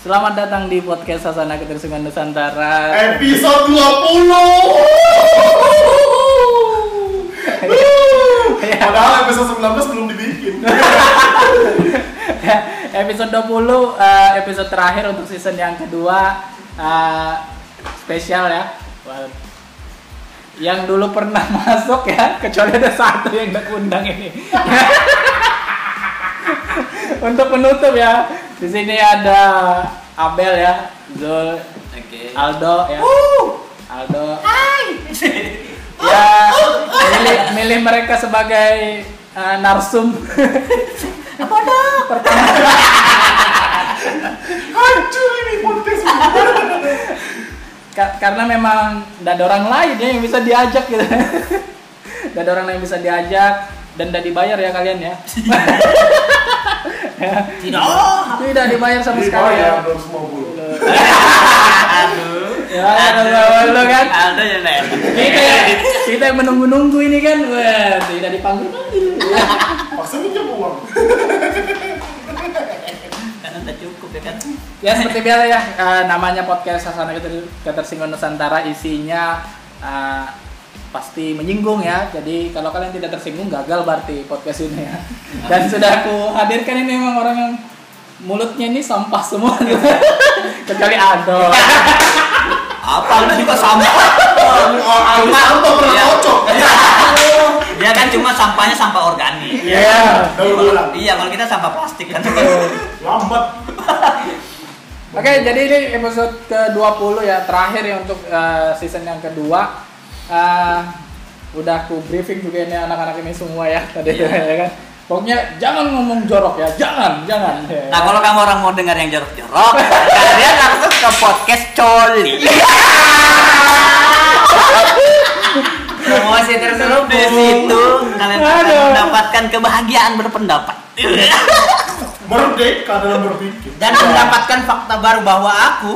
Selamat datang di podcast Sasana Ketersingan Nusantara. Episode 20. Padahal episode 19 belum dibikin. episode 20 eh, episode terakhir untuk season yang kedua eh, spesial ya. Yang dulu pernah masuk ya, kecuali ada satu yang nggak undang ini. untuk penutup ya, di sini ada Abel ya, Zul, Oke. Aldo ya. Aldo. ya milih, milih mereka sebagai uh, narsum. Apa dong? Pertama Hancur ini podcast. Ka- karena memang tidak ada orang lain ya yang bisa diajak gitu. Tidak ada orang lain yang bisa diajak dan tidak dibayar ya kalian ya. Tidak. Tidak dibayar sama sekali ya. Dibayar 250. Aduh. Ya, kalau lo kan. Aldo ya Nek. Kita kita yang menunggu-nunggu ini kan, wah, tidak dipanggil-panggil. Paksa minjem uang. Kan udah cukup ya kan. Ya seperti biasa ya, eh, namanya podcast Sasana Keter- Ketersinggungan Nusantara isinya eh, pasti menyinggung ya. Jadi kalau kalian tidak tersinggung gagal berarti podcast ini ya. Dan sudah aku hadirkan ini memang orang yang mulutnya ini sampah semua gitu. Kecuali Ado. Apa Aldo juga sampah. Cuma apa pernah Iya. kocok. Dia kan cuma sampahnya sampah organik. Iya. Ulang. Iya, kalau kita sampah plastik kan. Lambat. Oke, jadi ini episode ke-20 ya, terakhir ya untuk eh, season yang kedua. Eh, udah aku briefing juga ini anak-anak ini semua ya tadi Iya. ya kan. Pokoknya jangan ngomong jorok ya, jangan, jangan. Ya. Nah, kalau kamu orang mau dengar yang jorok-jorok, kalian langsung ke podcast Coli. Promosi terselubung. Di situ kalian akan Aduh. mendapatkan kebahagiaan berpendapat. Merdeka dalam berpikir. Dan mendapatkan fakta baru bahwa aku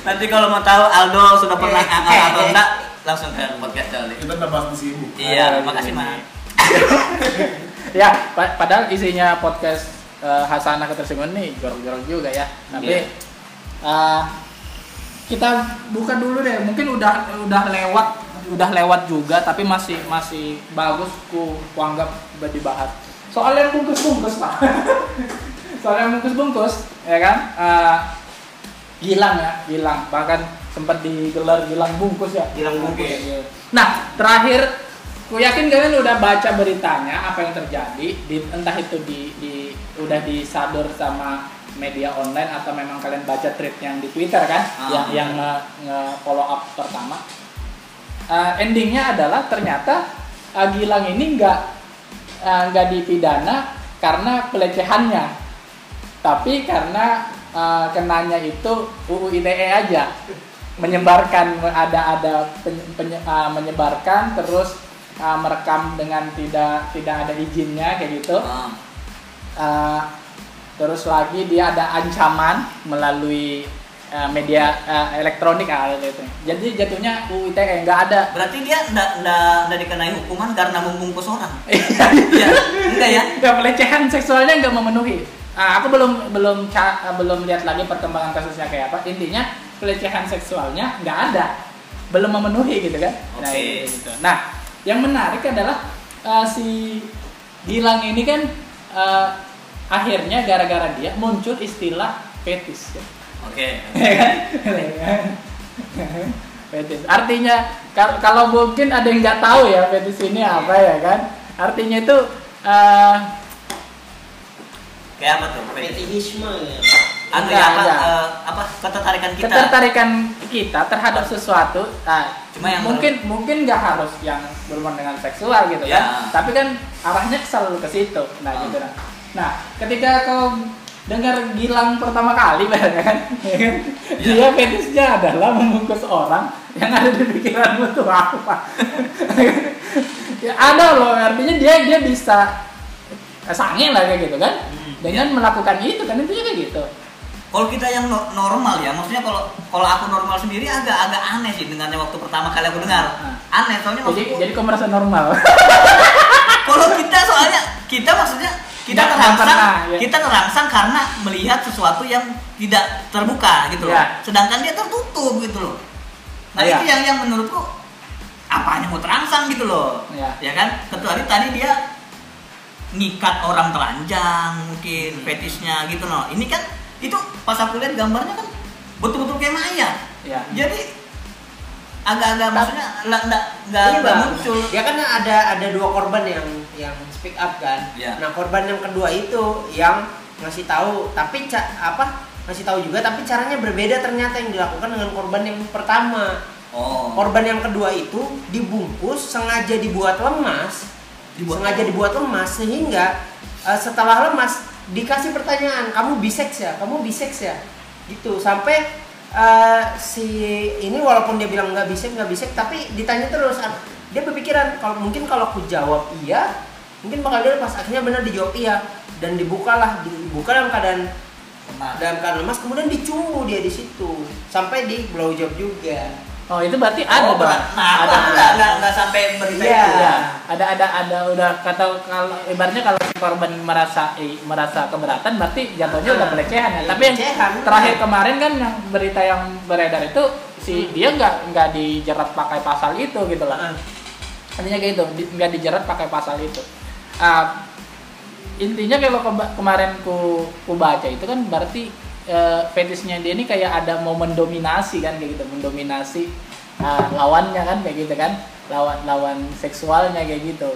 Nanti kalau mau tahu Aldo sudah pernah ngangkat eh, atau enggak, langsung ke podcast Coli. Kita udah bahas di sini. Iya, makasih. Mas. ya, pa- padahal isinya podcast eh, Hasanah Ketersinggungan nih jorok-jorok juga ya. Tapi Iya. eh, kita buka dulu deh. Mungkin udah udah lewat udah lewat juga tapi masih masih bagus ku, anggap dibahas. Soalnya bungkus-bungkus, Pak. Soalnya bungkus-bungkus, ya kan? Eh, Gilang ya, Gilang. Bahkan sempat digelar Gilang bungkus ya. Gilang bungkus. Oke. Nah, terakhir Ku yakin kalian udah baca beritanya apa yang terjadi di entah itu di, di udah disador sama media online atau memang kalian baca tweet yang di Twitter kan Ah. yang yang nge, nge- follow up pertama. Eh, endingnya adalah ternyata eh, Gilang ini nggak eh, nggak dipidana karena pelecehannya, tapi karena eh, kenanya itu UU ITE aja. Menyebarkan ada ada pen- penye- uh, menyebarkan terus uh, merekam dengan tidak tidak ada izinnya kayak gitu. Uh, terus lagi dia ada ancaman melalui uh, media uh, elektronik ah, gitu. jadi jatuhnya UU ITE nggak ada. Berarti dia enggak enggak dikenai hukuman karena membungkus orang. Iya, enggak ya? ya pelecehan seksualnya nggak memenuhi Ah, aku belum belum ah, belum lihat lagi perkembangan kasusnya kayak apa intinya pelecehan seksualnya nggak ada belum memenuhi gitu kan nah, Oke. gitu. nah yang menarik adalah ah, si Gilang ini kan ah, akhirnya gara-gara dia muncul istilah fetis ya. Oke. fetis artinya kal- kalau mungkin ada yang nggak tahu ya fetis ini apa ya kan artinya itu ah, Kayak apa tuh? fetihisme ya. Apa eh, apa ketertarikan kita? ketertarikan kita terhadap sesuatu ah, Cuma yang mungkin mungkin nggak harus yang berhubungan dengan seksual gitu Ya. kan tapi kan arahnya selalu ke situ nah Ah. gitu nah nah ketika kau dengar Gilang pertama kali ya kan ya kan? dia fetisnya adalah membungkus orang yang ada di pikiranmu tuh apa ya ada loh artinya dia dia bisa eh, sange lah kayak gitu kan Hmm, dengan melakukan itu kan intinya kayak gitu Kalau kita yang no- normal ya, maksudnya kalau kalau aku normal sendiri agak agak aneh sih dengannya waktu pertama kali aku dengar. Ah. Aneh soalnya jadi maksudku jadi kau merasa normal kalau kita soalnya kita maksudnya kita Nggak- terangsang pernah, ya. kita terangsang karena melihat sesuatu yang tidak terbuka gitu loh Ya. sedangkan dia tertutup gitu loh nah Iya. itu yang yang menurutku apanya mau terangsang gitu loh Ya. ya kan kecuali tadi dia ngikat orang telanjang mungkin fetisnya gitu loh ini kan itu pas aku lihat gambarnya kan betul-betul kayak mayat ya jadi agak-agak maksudnya nggak Iya, nggak muncul Ya kan ada ada dua korban yang yang speak up kan. Iya. Nah, korban yang kedua itu yang ngasih tahu, tapi ca- apa? Ngasih tahu juga tapi caranya berbeda ternyata yang dilakukan dengan korban yang pertama. oh Korban yang kedua itu dibungkus sengaja dibuat lemas, Dibuat- sengaja dibuat lemas sehingga eh, setelah lemas dikasih pertanyaan, "Kamu biseks ya? Kamu biseks ya?" Gitu. Sampai eh, si ini walaupun dia bilang nggak biseks, nggak biseks, tapi ditanya terus. Dia berpikiran kalau mungkin kalau aku jawab iya, mungkin bakal dia pas akhirnya benar dijawab iya dan dibukalah dibuka dalam keadaan Nah, dalam keadaan lemas kemudian dicumbu dia di situ sampai di blow job juga. Oh itu berarti ada oh, dong nah ada nggak nggak nggak sampai berita Iya. itu Ya, ada ada ada udah kata kalau ibaratnya kalau si korban merasa eh, merasa keberatan berarti jatuhnya udah Ah, pelecehan ya. iya, Tapi yang pelecehan. terakhir kemarin kan yang berita yang beredar itu si dia nggak nggak dijerat pakai pasal itu gitu lah. Ah. Artinya kayak gitu, nggak dijerat pakai pasal itu. Ah, intinya kalau kemarin ku ku baca itu kan berarti eh, fetisnya dia ini kayak ada mau mendominasi kan kayak gitu, mendominasi ah, lawannya kan kayak gitu kan, lawan lawan seksualnya kayak gitu,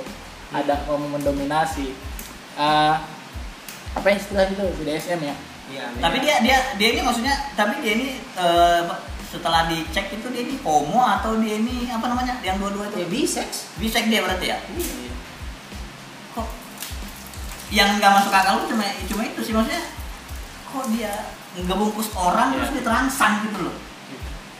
ada mau mendominasi. Ah, apa istilah itu? BDSM ya? Iya, tapi dia dia dia ini maksudnya tapi dia ini eh, apa, setelah dicek itu dia ini homo atau dia ini apa namanya yang dua-dua ya itu biseks. bisek dia berarti ya? Kok yang nggak masuk akal tuh cuma cuma itu sih maksudnya kok dia ngebungkus orang Iya. terus dia terangsang gitu loh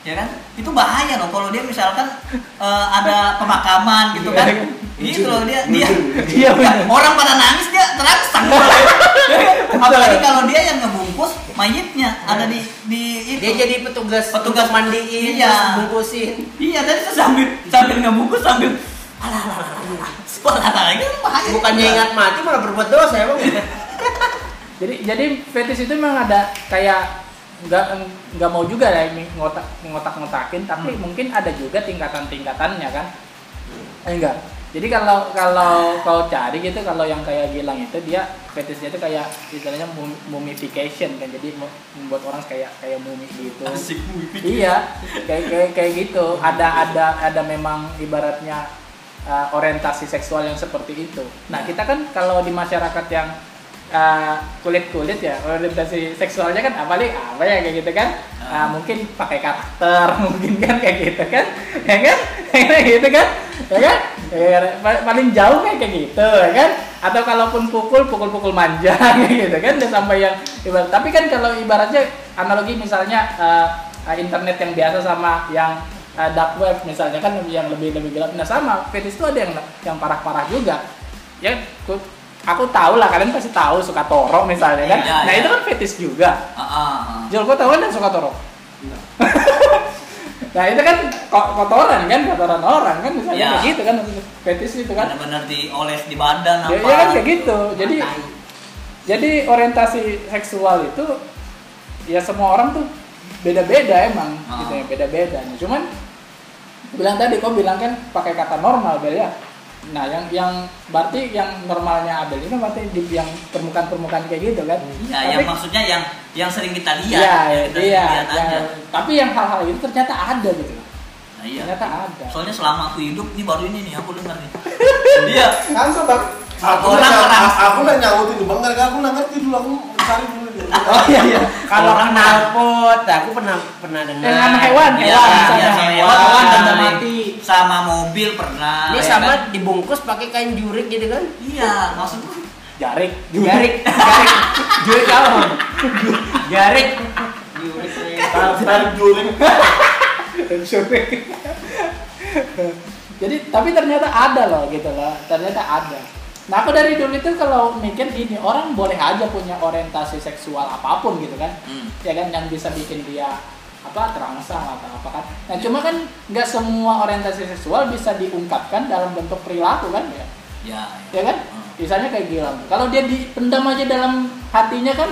ya kan itu bahaya loh kalau dia misalkan eh, ada pemakaman gitu kan Iya, gitu loh dia dia Iya, bener. orang pada nangis dia terangsang apalagi kalau dia yang ngebungkus mayitnya ada di di itu Dia jadi petugas Petugas mandiin, Iya. bungkusin. iya tadi saya sambil sambil ngebungkus sambil alah alah alah alah sekolah lagi bahaya Bukannya ingat mati malah berbuat dosa ya bang. Jadi jadi fetish itu memang ada kayak nggak nggak mau juga ya ini ngotak ngotak ngotakin tapi mungkin ada juga tingkatan tingkatannya kan. Eh, enggak. Jadi kalau kalau kau cari gitu kalau yang kayak Gilang itu dia fetishnya itu kayak istilahnya mum- mummification kan. Jadi membuat orang kayak kayak mumi gitu. Asik iya kayak kayak kayak gitu. Ada ada ada memang ibaratnya uh, orientasi seksual yang seperti itu. Nah kita kan kalau di masyarakat yang kulit kulit ya orientasi seksualnya kan apa nih apa ya kayak gitu kan. Ah, mungkin pakai karakter mungkin kan kayak gitu kan? Ya kan? Kayak gitu kan? Ya kan? Ya, pa- paling jauh kayak kayak gitu ya kan? Atau kalaupun pukul pukul pukul manja kayak gitu kan? Udah sampai yang ibarat tapi kan kalau ibaratnya analogi misalnya uh, uh, internet yang biasa sama yang uh, dark web misalnya kan yang lebih lebih gelap. Nah sama fetish itu ada yang yang parah-parah juga. Ya aku tahu lah kalian pasti tahu suka toro misalnya kan Iya, nah iya. itu kan fetish juga ah ah, ah. Jul kau tahu kan suka toro nah itu kan ko- kotoran kan kotoran orang kan misalnya Iya. kayak gitu kan fetish itu kan benar-benar dioles di badan ya, apa ya kan kayak gitu jadi Tai. jadi orientasi seksual itu ya semua orang tuh beda-beda emang Ah. gitu ya beda-beda Nah, cuman bilang tadi kau bilang kan pakai kata normal Bel ya nah yang yang berarti yang normalnya Abel ini berarti di yang permukaan-permukaan kayak gitu kan? Ya yang maksudnya yang yang sering kita lihat iya yang kita iya sering lihat aja. Tapi yang hal-hal itu ternyata ada gitu. Nah, iya. Ternyata ada. Soalnya selama aku hidup ini baru ini nih aku dengar nih. Iya. Kantor bang. Aku Orang nanya, orang- aku nanya nyautin bang, gara aku nggak ngerti dulu aku cari dulu. Oh iya iya Kalau Orang kenal pot, aku pernah pernah dengar. yang sama hewan Iya, hewan iya, misalnya sama hewan hewan. hewan benda Iya. mati sama mobil pernah Ini ya sama kan? dibungkus pakai kain jurik gitu kan? iya maksudku jarik Jarik, jarik, jurik apa? Jarik. Tarik juring. Jadi tapi ternyata ada loh gitu loh, ternyata ada. Nah aku dari dulu itu kalau mikir gini orang boleh aja punya orientasi seksual apa pun gitu kan, Hmm. ya kan yang bisa bikin dia apa terangsang atau apa kan. Nah cuma kan nggak semua orientasi seksual bisa diungkapkan dalam bentuk perilaku kan ya. Ya. ya kan Hmm. misalnya kayak Gilang kalau dia dipendam aja dalam hatinya kan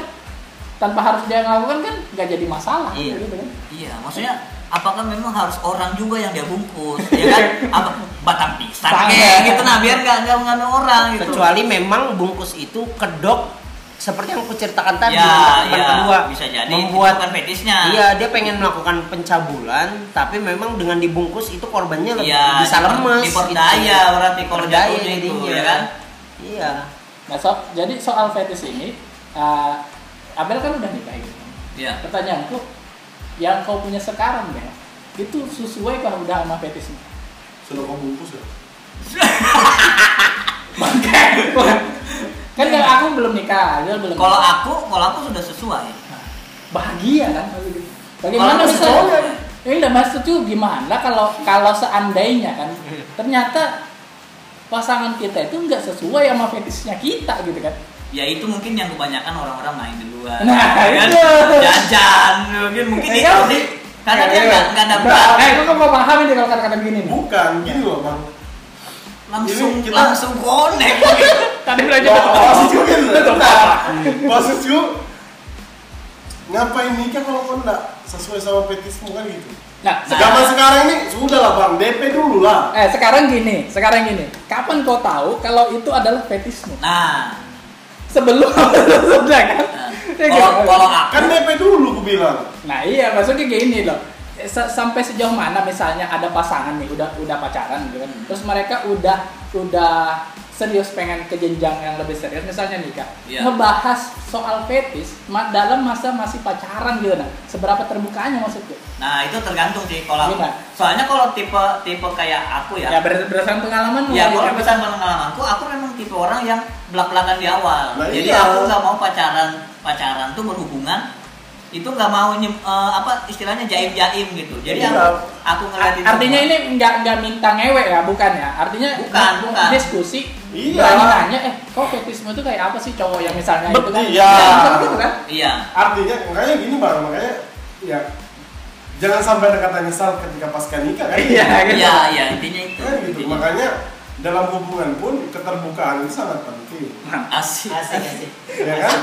tanpa harus dia ngelakukan kan nggak jadi masalah Iya. gitu kan Iya, maksudnya apakah memang harus orang juga yang dia bungkus, ya kan? Apa batang pisang kayak gitu nah biar nggak nggak mengandung orang gitu. kecuali memang bungkus itu kedok seperti yang aku ceritakan tadi ya, teman ya, kedua bisa jadi membuat fetisnya. iya dia pengen melakukan pencabulan tapi memang dengan dibungkus itu korbannya lebih Iya, bisa lemes diperdaya gitu. berarti jatuhnya itu, ya kan? iya nah so, jadi soal fetish ini uh, Abel kan udah nikah gitu Iya. pertanyaanku yang kau punya sekarang ya itu sesuai kalau udah sama fetishnya Sudah kau bungkus ya? kan yang aku belum nikah dia belum Kalau aku, kalau aku sudah sesuai. bahagia kan maksudnya. bagaimana sesuai. ya udah maksud tuh gimana kalau kalau seandainya kan ternyata pasangan kita itu nggak sesuai sama fetishnya kita gitu kan Ya itu mungkin yang kebanyakan orang-orang main di luar. Nah, ya kan? itu. Jajan, mungkin mungkin Iya. itu sih. Karena dia nggak nggak ada berat. Eh, kok kok paham ini kalau kata-kata begini nih? Bukan, gini loh bang. Langsung kita- langsung connect. Tadi belajar kan Betul, Pak. Maksudku Ngapain nikah kalau kau enggak sesuai sama petismu kan gitu Nah, Zaman sekarang ini sudah lah bang, DP dulu lah eh sekarang gini, sekarang gini. Kapan kau tahu kalau itu adalah fetismu? Nah, Sebelum sudah kan? Ya, kalau gitu. kalau aku Kan DP dulu aku bilang Nah iya maksudnya gini loh S- sampai sejauh mana misalnya ada pasangan nih udah udah pacaran gitu kan terus mereka udah udah serius pengen ke jenjang yang lebih serius misalnya nikah Iya. ngebahas soal fetis ma- dalam masa masih pacaran gitu nah seberapa terbukanya maksudku Nah itu tergantung sih kalau aku. Gimana? Soalnya kalau tipe tipe kayak aku ya ya. ber- berdasarkan pengalaman Ya kalau ya, berdasarkan pengalamanku, aku memang tipe orang yang belak-belakan di awal. Nah, Jadi iya. aku nggak mau pacaran pacaran tuh berhubungan itu nggak mau nyem, eh, apa istilahnya jaim jaim gitu. Jadi Iya. aku aku ngeliatin artinya semua. ini nggak nggak minta ngewek ya bukan ya artinya Bukan, bukan. diskusi Iya. nanya eh kok fetismu itu kayak apa sih cowok yang misalnya itu Bet- kan iya. Ya, misalnya gitu kan Iya. Artinya, makanya gini bang, makanya Ya Jangan sampai ada kata nyesal ketika pasca nikah kan Iya, gitu. Iya iya intinya itu. Kan gitu, Intinya. makanya dalam hubungan pun keterbukaan itu sangat penting asik. asik asik Ya kan?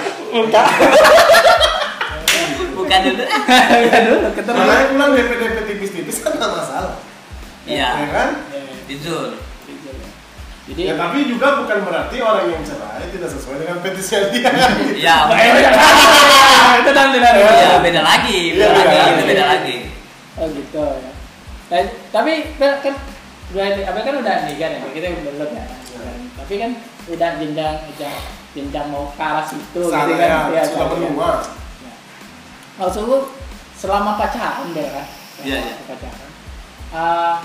Bukan dulu. Enggak dulu ketemu Makanya bilang DP-DP tipis-tipis kan nggak masalah Iya. Ya kan? Jujur. jadi Ya tapi juga bukan berarti orang yang cerai tidak sesuai dengan petisnya dia Iya. itu dan tidak Iya beda lagi. Beda Iya, lagi. beda Itu lagi. beda lagi. oh gitu ya Nah, tapi Bel, kan udah apa kan udah nikah ya kita belum ya tapi kan udah jenjang jenjang mau ke arah situ gitu kan ya, sudah kan. Maksud lu selama pacaran Bel kan? Iya, iya. pacaran. Eh,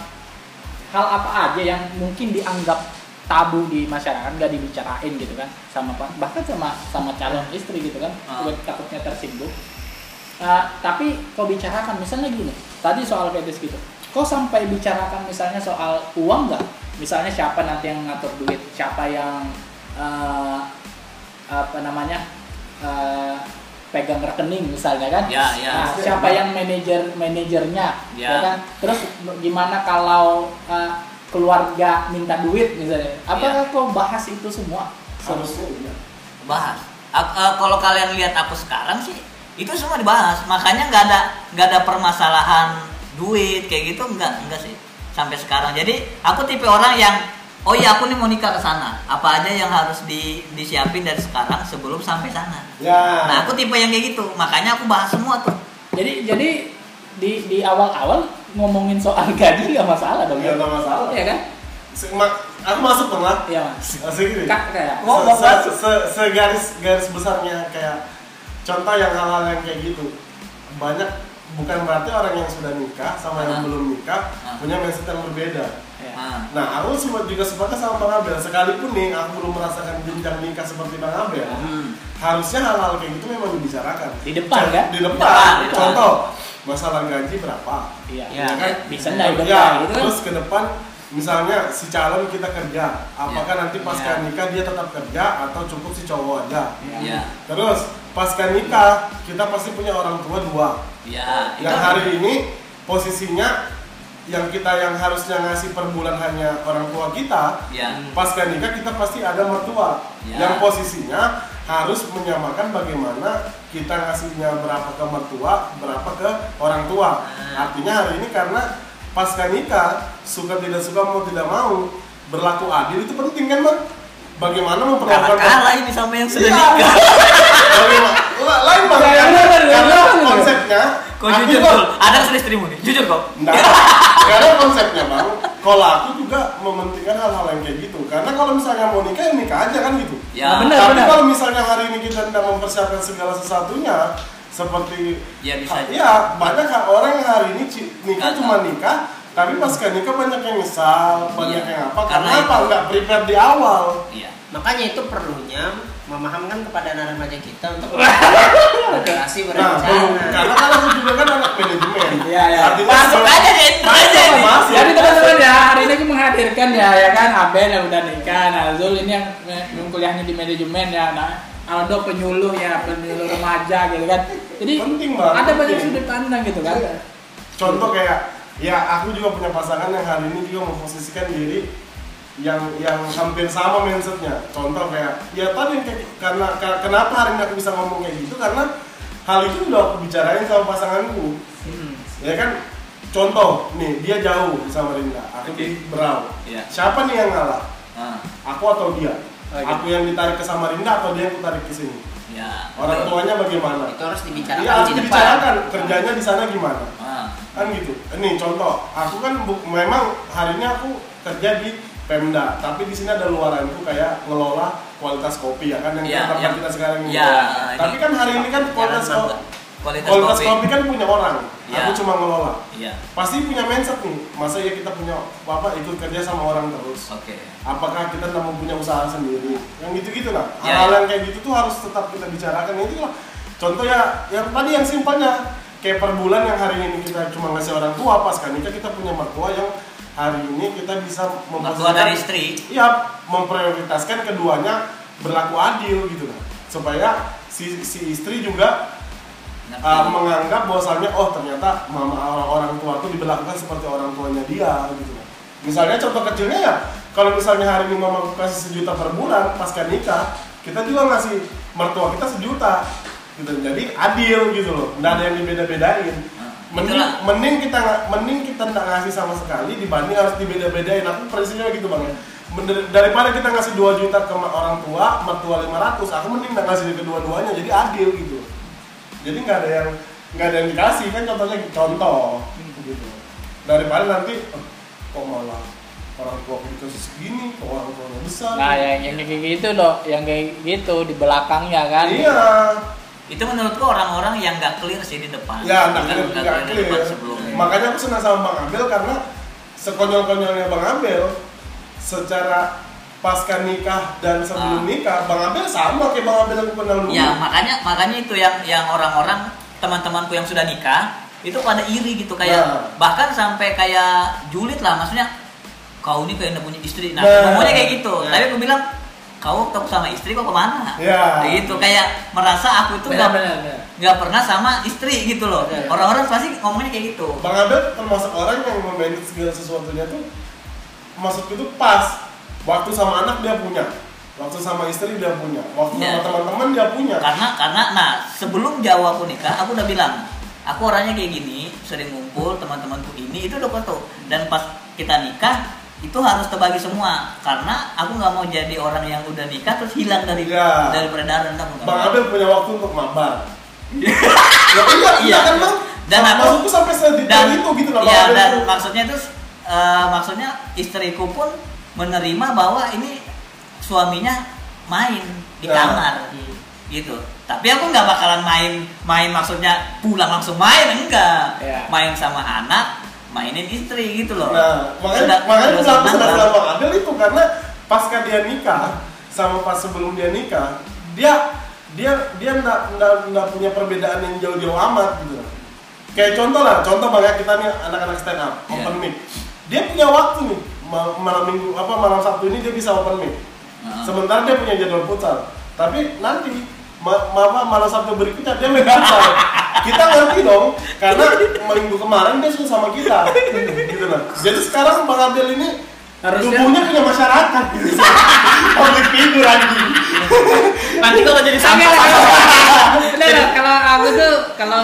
hal apa aja yang mungkin dianggap tabu di masyarakat nggak dibicarain gitu kan sama bahkan sama sama calon istri gitu kan Ah. Takut- takutnya tersinggung. Eh, tapi kau bicarakan misalnya gini tadi soal fetish gitu. Kau sampai bicarakan misalnya soal uang nggak? Misalnya siapa nanti yang ngatur duit siapa yang eh, apa namanya eh, pegang rekening misalnya kan Ya, ya. Nah, siapa yang manajer manajernya Ya. ya kan terus gimana kalau eh, keluarga minta duit misalnya apakah kau bahas itu semua Harusnya iya bahas. Eh, kalau kalian lihat aku sekarang sih itu semua dibahas. Makanya nggak ada nggak ada permasalahan duit kayak gitu nggak nggak sih sampai sekarang. Jadi aku tipe orang yang oh iya aku nih mau nikah ke sana. Apa aja yang harus di disiapin dari sekarang sebelum sampai sana. Ya Nah aku tipe yang kayak gitu. Makanya aku bahas semua tuh. jadi jadi di di awal-awal ngomongin soal gaji nggak masalah dong Nggak ada masalah. ya kan Se- ma- Aku masuk lah iya mas Asik gini kak kayak Se- se- Mas. se- segaris garis besarnya kayak contoh yang hal-hal yang kayak gitu banyak bukan berarti orang yang sudah nikah sama yang Ah. belum nikah Ah. punya mindset yang berbeda ya. Nah, nah aku sempat juga sepakat sama bang Abel sekalipun nih aku belum merasakan jenjang nikah seperti bang Abel hmm. harusnya hal-hal kayak gitu memang dibicarakan Di depan, kan? di depan, depan, di depan. contoh masalah gaji berapa iya Ya, kan? bisa nggak ya, gitu kan terus ke depan misalnya si calon kita kerja apakah Ya. nanti pasca Ya. nikah dia tetap kerja atau cukup si cowok aja ya, terus pasca nikah kita pasti punya orang tua dua ya. yang hari ini posisinya yang kita yang harusnya ngasih per bulan hanya orang tua kita ya. pasca nikah kita pasti ada mertua. Ya. yang posisinya harus menyamakan bagaimana kita ngasihnya berapa ke mertua berapa ke orang tua. Hmm. artinya hari ini karena pasca nikah suka tidak suka mau tidak mau berlaku adil itu penting kan bang bagaimana karena memperlakukan kalah ini sama yang sudah Iya. nikah. Bagaimana- lain bang Ya, karena, konsepnya kau aku jujur Dul. ada yang istrimu nih jujur kok Nah, karena konsepnya bang, kalau aku juga mementingkan hal-hal yang kayak gitu. Karena kalau misalnya mau nikah, ya nikah aja kan gitu. ya Nah, benar. Tapi kalau misalnya hari ini kita tidak mempersiapkan segala sesuatunya, seperti Ya, bisa aja. ya banyak orang yang hari ini nikah cuma nikah, tapi pas nikah banyak yang nyesal, banyak Iya. yang apa? Karena Karena, apa? Nggak prepare di awal. iya Makanya itu perlunya memahamkan kepada anak remaja kita untuk generasi Nah, berencana. karena kan aku juga kan anak manajemen. Iya, iya. Artinya masuk aja deh itu Masuk. Jadi teman-teman ya, hari ini aku menghadirkan ya, ya kan Aben yang udah nikah, nah Zul ini yang, yang kuliahnya di manajemen ya, nah Aldo penyuluh ya, penyuluh remaja gitu kan. Jadi Penting banget. ada banyak sudut pandang gitu kan. contoh kayak ya aku juga punya pasangan yang hari ini juga memposisikan diri yang yang hampir sama mindsetnya. Contoh kayak ya tadi kayak, karena ka- kenapa hari ini aku bisa ngomong kayak gitu? Karena hal itu udah aku bicarain sama pasanganku. Hmm. ya kan? Contoh nih dia jauh di Samarinda aku Oke. di Berau. Iya. siapa nih yang ngalah? Ah, aku atau dia? Oke. aku yang ditarik ke Samarinda atau dia yang aku tarik ke sini? Ya orang betul. tuanya bagaimana? Itu harus dibicarakan harus di depan. dibicarakan. Kerjanya di sana gimana? Ah, kan gitu. Ini contoh. Aku kan memang hari ini aku kerja di Pemda. Tapi di sini ada luaranku kayak ngelola kualitas kopi ya kan yang Iya, tempat yang- kita sekarang ini. Iya, tapi ini kan hari ini kan kualitas Jangan kopi. kualitas, kualitas kopi, kopi kan punya orang. Iya. aku cuma ngelola. Iya. Pasti punya mindset nih. Masa ya kita punya bapak ikut kerja sama orang terus? Oke. Apakah kita tidak mau punya usaha sendiri? Yang gitu-gitu lah. Ya, hal-hal ya. yang kayak gitu tuh harus tetap kita bicarakan. Itu lah contoh ya yang tadi yang simpelnya kayak per bulan yang hari ini kita cuma ngasih orang tua pas kan kita punya mertua yang hari ini kita bisa dari istri iya memprioritaskan keduanya berlaku adil gitu lah supaya si, si istri juga Ngerti. uh, menganggap bahwasannya oh ternyata mama orang, orang tua tuh diberlakukan seperti orang tuanya dia gitu lah. Misalnya contoh kecilnya ya, kalau misalnya hari ini mama kasih sejuta per bulan pasca nikah, kita juga ngasih mertua kita sejuta gitu. Jadi adil gitu loh, nggak ada yang dibeda-bedain. Mending, itulah. mending kita mending kita nggak ngasih sama sekali dibanding harus dibeda-bedain. Aku prinsipnya gitu bang ya. Daripada kita ngasih 2 juta ke orang tua, mertua 500, aku mending nggak ngasih ke dua-duanya, jadi adil gitu. Jadi nggak ada yang nggak ada yang dikasih kan contohnya contoh gitu. Daripada nanti "Oh, kok malah orang tua dikasih segini, kok orang tuanya besar. Nah yang yang kayak gitu loh, yang kayak gitu di belakangnya kan. Iya. Itu menurutku orang-orang yang nggak clear sih di depan Ya, nggak Bukan clear, di clear. depan sebelumnya Makanya aku senang sama Bang Abel karena sekonyol-konyolnya Bang Abel secara pasca nikah dan sebelum Ah. nikah, Bang Abel sama kayak Bang Abel yang aku kenal dulu. ya makanya makanya itu yang yang orang-orang teman-temanku yang sudah nikah itu pada iri gitu kayak Nah. bahkan sampai kayak julid lah maksudnya kau ini kayak udah punya istri nah, Nah. ngomongnya kayak gitu Nah. tapi aku bilang kau ketemu sama istri kok ke mana? Ya. kayak gitu kayak merasa aku itu nggak nggak pernah sama istri gitu loh. Benar. orang-orang pasti ngomongnya kayak gitu. Bang Abel termasuk orang yang memanage segala sesuatunya tuh maksudku itu pas. Waktu sama anak dia punya waktu sama istri dia punya waktu Ya. sama teman-teman dia punya. Karena karena nah sebelum jauh aku nikah aku udah bilang aku orangnya kayak gini sering ngumpul teman-temanku ini itu udah foto dan pas kita nikah itu harus terbagi semua karena aku nggak mau jadi orang yang udah nikah terus hilang dari Iya. dari peredaran nggak Bang mau. Abel punya waktu untuk mabar ya iya iya Iya. kan bang Dan aku- maksudku sampai sedetail itu gitu Bang iya, Abel dan maksudnya itu eh, maksudnya istriku pun menerima bahwa ini suaminya main di Ya. kamar gitu tapi aku nggak bakalan main main maksudnya pulang langsung main enggak Iya. main sama anak mainin istri gitu loh Nah, makanya Sudah- makanya sama Bang Abel itu karena pasca dia nikah sama pas sebelum dia nikah, dia dia dia nggak nggak nggak punya perbedaan yang jauh-jauh amat gitu. Kayak contoh lah, contoh banyak kita nih anak-anak stand up, Iya. open mic. Dia punya waktu nih mal- malam minggu apa malam Sabtu ini dia bisa open mic. Heeh. Sementara dia punya jadwal futsal. Tapi nanti ma- ma- apa, malam Sabtu berikutnya dia main futsal. kita ngerti dong, karena minggu kemarin dia sudah sama kita, gitu lah. Jadi sekarang Bang Abdel ini Harusnya- tubuhnya punya masyarakat. Public figure anjing. Nanti kalau jadi sampah Udah, udah, kalau aku tuh kalau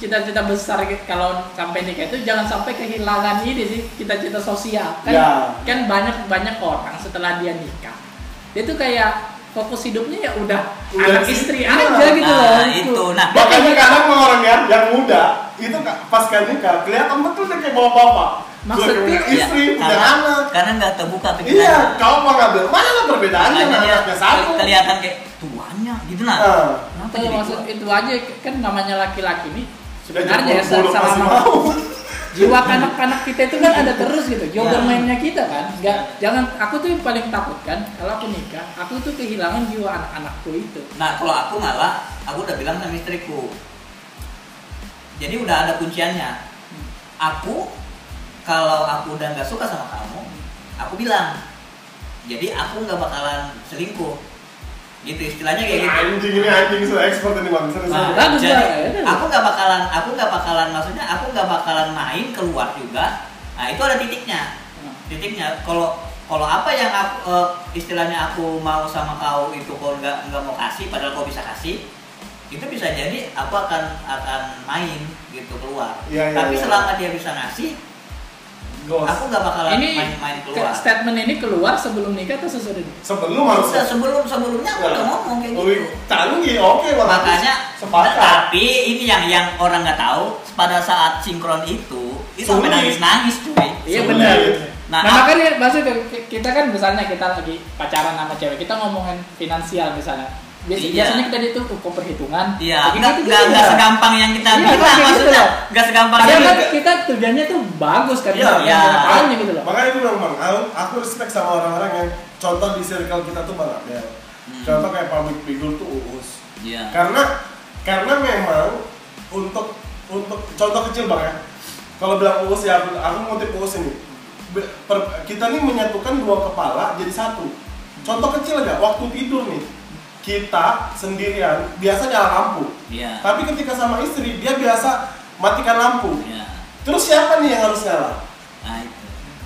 cita-cita besar gitu, kalau sampai nikah itu jangan sampai kehilangan ini sih cita-cita sosial kan Ya. kan banyak banyak orang setelah dia nikah dia tuh kayak fokus hidupnya ya udah, Udah anak sih. istri Iya. aja gitu Nah, loh itu. Nah, Makanya kadang orang yang, yang muda itu pas kan nikah kelihatan betul dia kayak bawa bapak. Maksudnya, Iya, istri, punya karena, anak. karena nggak terbuka Iya, pikirannya. kau mau ngambil mana lah perbedaannya dia anaknya satu. kelihatan kayak tuanya gitu nah. Nah, Kenapa jadi maksud itu aja kan namanya laki-laki nih sudah sebenarnya ya selama mau. jiwa kanak-kanak kita itu kan ada terus gitu jiwa Ya. bermainnya kita kan nggak jangan aku tuh yang paling takut kan kalau aku nikah aku tuh kehilangan jiwa anak-anakku itu Nah kalau aku malah, aku udah bilang sama istriku. Jadi udah ada kunciannya. Aku kalau aku udah nggak suka sama kamu, aku bilang. Jadi aku nggak bakalan selingkuh. Gitu istilahnya kayak gitu. Anjing ini anjing sudah expert ini bang. Serius. Nah, Bagus, jadi. Ya, aku nggak bakalan, aku nggak bakalan maksudnya aku nggak bakalan main keluar juga. Nah itu ada titiknya. Titiknya kalau kalau apa yang aku eh, istilahnya aku mau sama kau itu kau nggak nggak mau kasih, padahal kau bisa kasih, itu bisa jadi aku akan akan main gitu keluar. Iya, iya, Tapi iya. selama dia bisa ngasih, Gos. aku nggak bakalan ini main-main ke- keluar. statement ini keluar sebelum nikah atau sesudah nikah Sebelum harusnya. sebelum sebelumnya aku udah ngomong kayak gitu. canggih, oke bang. makanya sepakat. tapi ini yang yang orang nggak tahu pada saat sinkron itu itu sampai Sulit. nangis nangis cuy iya benar Nah, nah, makanya maksudnya ki- kita kan misalnya kita lagi pacaran sama cewek kita ngomongin finansial misalnya Biasa, Iya. biasanya kita itu uh, kok perhitungan iya gitu nggak nggak segampang yang kita Iya, bilang kayak gitu maksudnya loh. nggak segampang yang kan kita tujuannya tuh bagus kan Iya, iya. Apanya gitu loh Makanya itu bilang bang, aku, aku respect sama orang-orang yang contoh di circle kita tuh bang Abdel. Hmm. Contoh kayak public figure tuh uus. iya Karena karena memang untuk untuk contoh kecil bang ya. Kalau bilang uus ya aku, aku ngutip uus ini. Per- kita nih menyatukan dua kepala jadi satu. Contoh kecil aja, waktu tidur nih kita sendirian biasa nyala lampu. iya Tapi ketika sama istri dia biasa matikan lampu. iya Terus siapa nih yang harus nyala? nah itu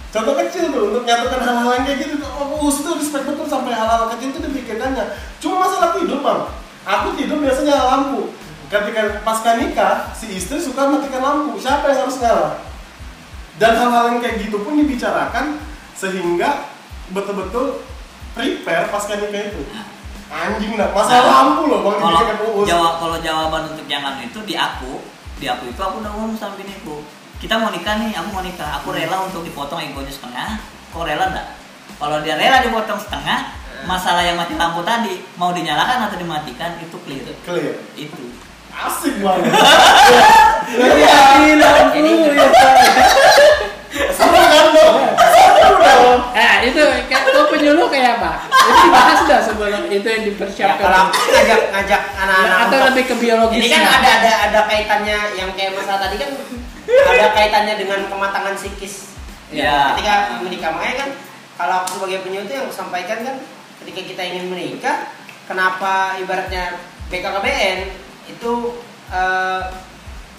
Contoh kecil tuh untuk nyatukan hal-hal yang kayak gitu. Oh, us tuh respect betul sampai hal-hal kecil itu dipikirkannya. Cuma masalah tidur bang. Aku tidur biasanya nyala lampu. Ketika pasca nikah, si istri suka matikan lampu. Siapa yang harus nyala? Dan hal-hal yang kayak gitu pun dibicarakan sehingga betul-betul prepare pasca nikah itu. Anjing masalah Nah, lampu loh bang kalau jawab kalau jawaban untuk yang anu itu di aku. Di aku itu aku udah ngomong sama biniku kita mau nikah nih aku mau nikah. Aku rela untuk dipotong egonya setengah. Kau rela enggak kalau dia rela dipotong setengah masalah yang mati lampu tadi mau dinyalakan atau dimatikan itu clear. Clear. itu. Asik banget. Iya, lampu ya Seru kan dong? Seru dong. Eh itu kayak kau penyuluh kayak apa? Dah sebelum itu yang Ya, dipersiapkan. kalau aku ngajak ngajak anak-anak atau untuk- lebih ke biologisnya. Ini kan ada ada ada kaitannya yang kayak masalah tadi kan ada kaitannya dengan kematangan psikis. Iya. Ketika menikah makanya kan kalau aku sebagai penyuluh itu yang aku sampaikan kan ketika kita ingin menikah, kenapa ibaratnya BKKBN itu eh,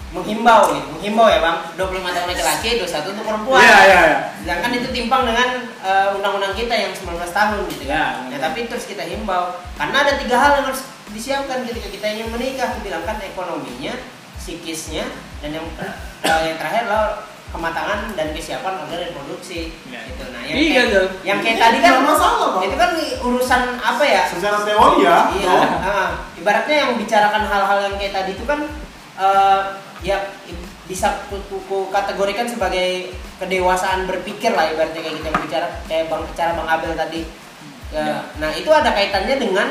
menghimbau gitu, menghimbau ya bang, 25 tahun laki-laki, 21 untuk perempuan. Iya, iya, iya. Sedangkan itu timpang dengan eh, undang-undang kita yang 19 tahun gitu Ya, kan. Ya, tapi terus kita himbau karena ada tiga hal yang harus disiapkan ketika kita ingin menikah. Aku bilang kan ekonominya, psikisnya, dan yang eh, yang terakhir adalah kematangan dan kesiapan organ reproduksi. Ya. Gitu. Nah, yang Iya, kayak, tuh. yang kayak tadi kan masalah, Bang. itu kan urusan apa ya? Secara teori ya. Iya, toh. ah, ibaratnya yang bicarakan hal-hal yang kayak tadi itu kan eh, ya bisa ku, ku- ku kategorikan sebagai kedewasaan berpikir lah ibaratnya kayak kita bicara kayak bang cara bang Abel tadi. Ya, Ya. Nah itu ada kaitannya dengan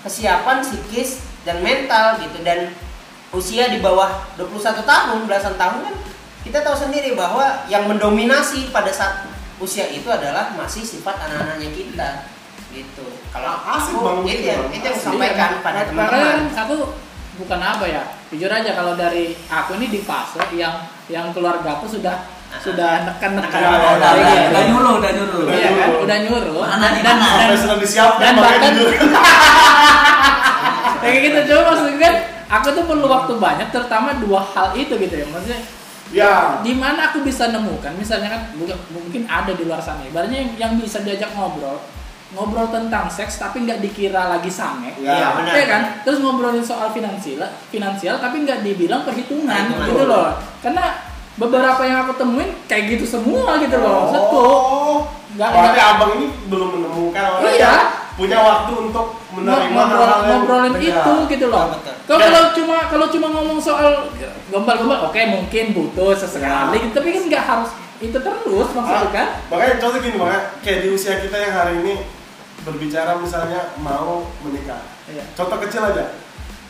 kesiapan psikis dan mental gitu dan usia di bawah 21 tahun belasan tahun kan kita tahu sendiri bahwa yang mendominasi pada saat usia itu adalah masih sifat anak-anaknya kita gitu. Kalau Asik aku, Bang, itu gitu, yang Bang. itu yang sampaikan Iya, pada teman-teman. Aku bukan apa ya, jujur aja kalau dari aku ini di fase yang yang keluarga aku sudah sudah nekan-nekan Nekan, udah, kayak udah, gitu. udah nyuruh udah nyuruh Udah Iya kan, nyuruh. udah nyuruh. Mana di dan, mana? dan, sudah disiapkan dan bahkan- kayak gitu coba maksudnya kan aku tuh perlu waktu banyak terutama dua hal itu gitu ya maksudnya ya di mana aku bisa nemukan misalnya kan bukan- mungkin ada di luar sana ibaratnya yang, yang bisa diajak ngobrol ngobrol tentang seks tapi nggak dikira lagi sange Ya, Iya, benar. Iya kan terus ngobrolin soal finansial finansial tapi nggak dibilang perhitungan Perhitungan. gitu loh karena beberapa yang aku temuin kayak gitu semua gitu loh maksudku Oh, Nggak- berarti nggak- abang ini belum menemukan orang Iya. yang punya waktu untuk menerima ngobrol yang ngobrolin Iya. itu gitu loh. Kalau kalau cuma kalau cuma ngomong soal gombal-gombal, oke mungkin butuh sesekali, Ya. tapi kan nggak harus itu terus maksudnya kan? Makanya contoh gini makanya kayak di usia kita yang hari ini berbicara misalnya mau menikah. Iya. Contoh kecil aja.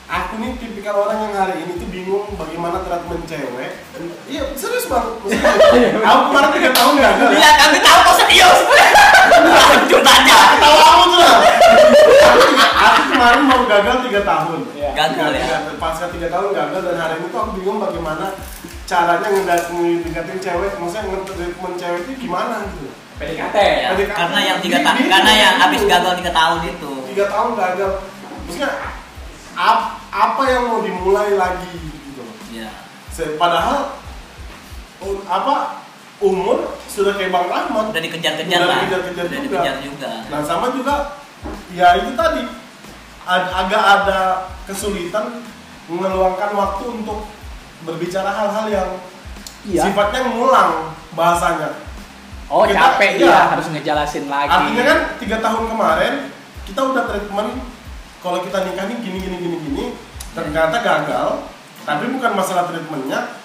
Aku nih tipikal orang yang hari ini tuh bingung bagaimana treatment cewek. Iya serius bang. Maksudnya, aku kemarin tiga tahun gagal. ya. Iya, kami tahu kok serius. Lanjut aja. Tahu aku tuh lah. aku kemarin mau gagal tiga tahun. Iya. Gagal ya. Tiga- Pasca tiga tahun gagal dan hari ini tuh aku bingung bagaimana caranya ngedekatin cewek. Maksudnya nge-treatment cewek itu gimana gitu. PDKT Ya, PDKT. karena yang tiga tahun, karena yang habis gagal tiga tahun itu. tiga tahun gagal maksudnya ap- apa yang mau dimulai lagi gitu. Ya. Se- padahal um, apa umur sudah kayak bang Rahmat Udah dikejar-kejar lah. dikejar-kejar Udah juga. dikejar juga. nah sama juga ya itu tadi ag- agak ada kesulitan meluangkan waktu untuk berbicara hal-hal yang Iya. sifatnya ngulang bahasanya Oh Kita- capek iya. dia harus ngejelasin lagi. Artinya kan tiga tahun kemarin kita udah treatment kalau kita nikah nih gini gini gini gini ternyata gagal tapi bukan masalah treatmentnya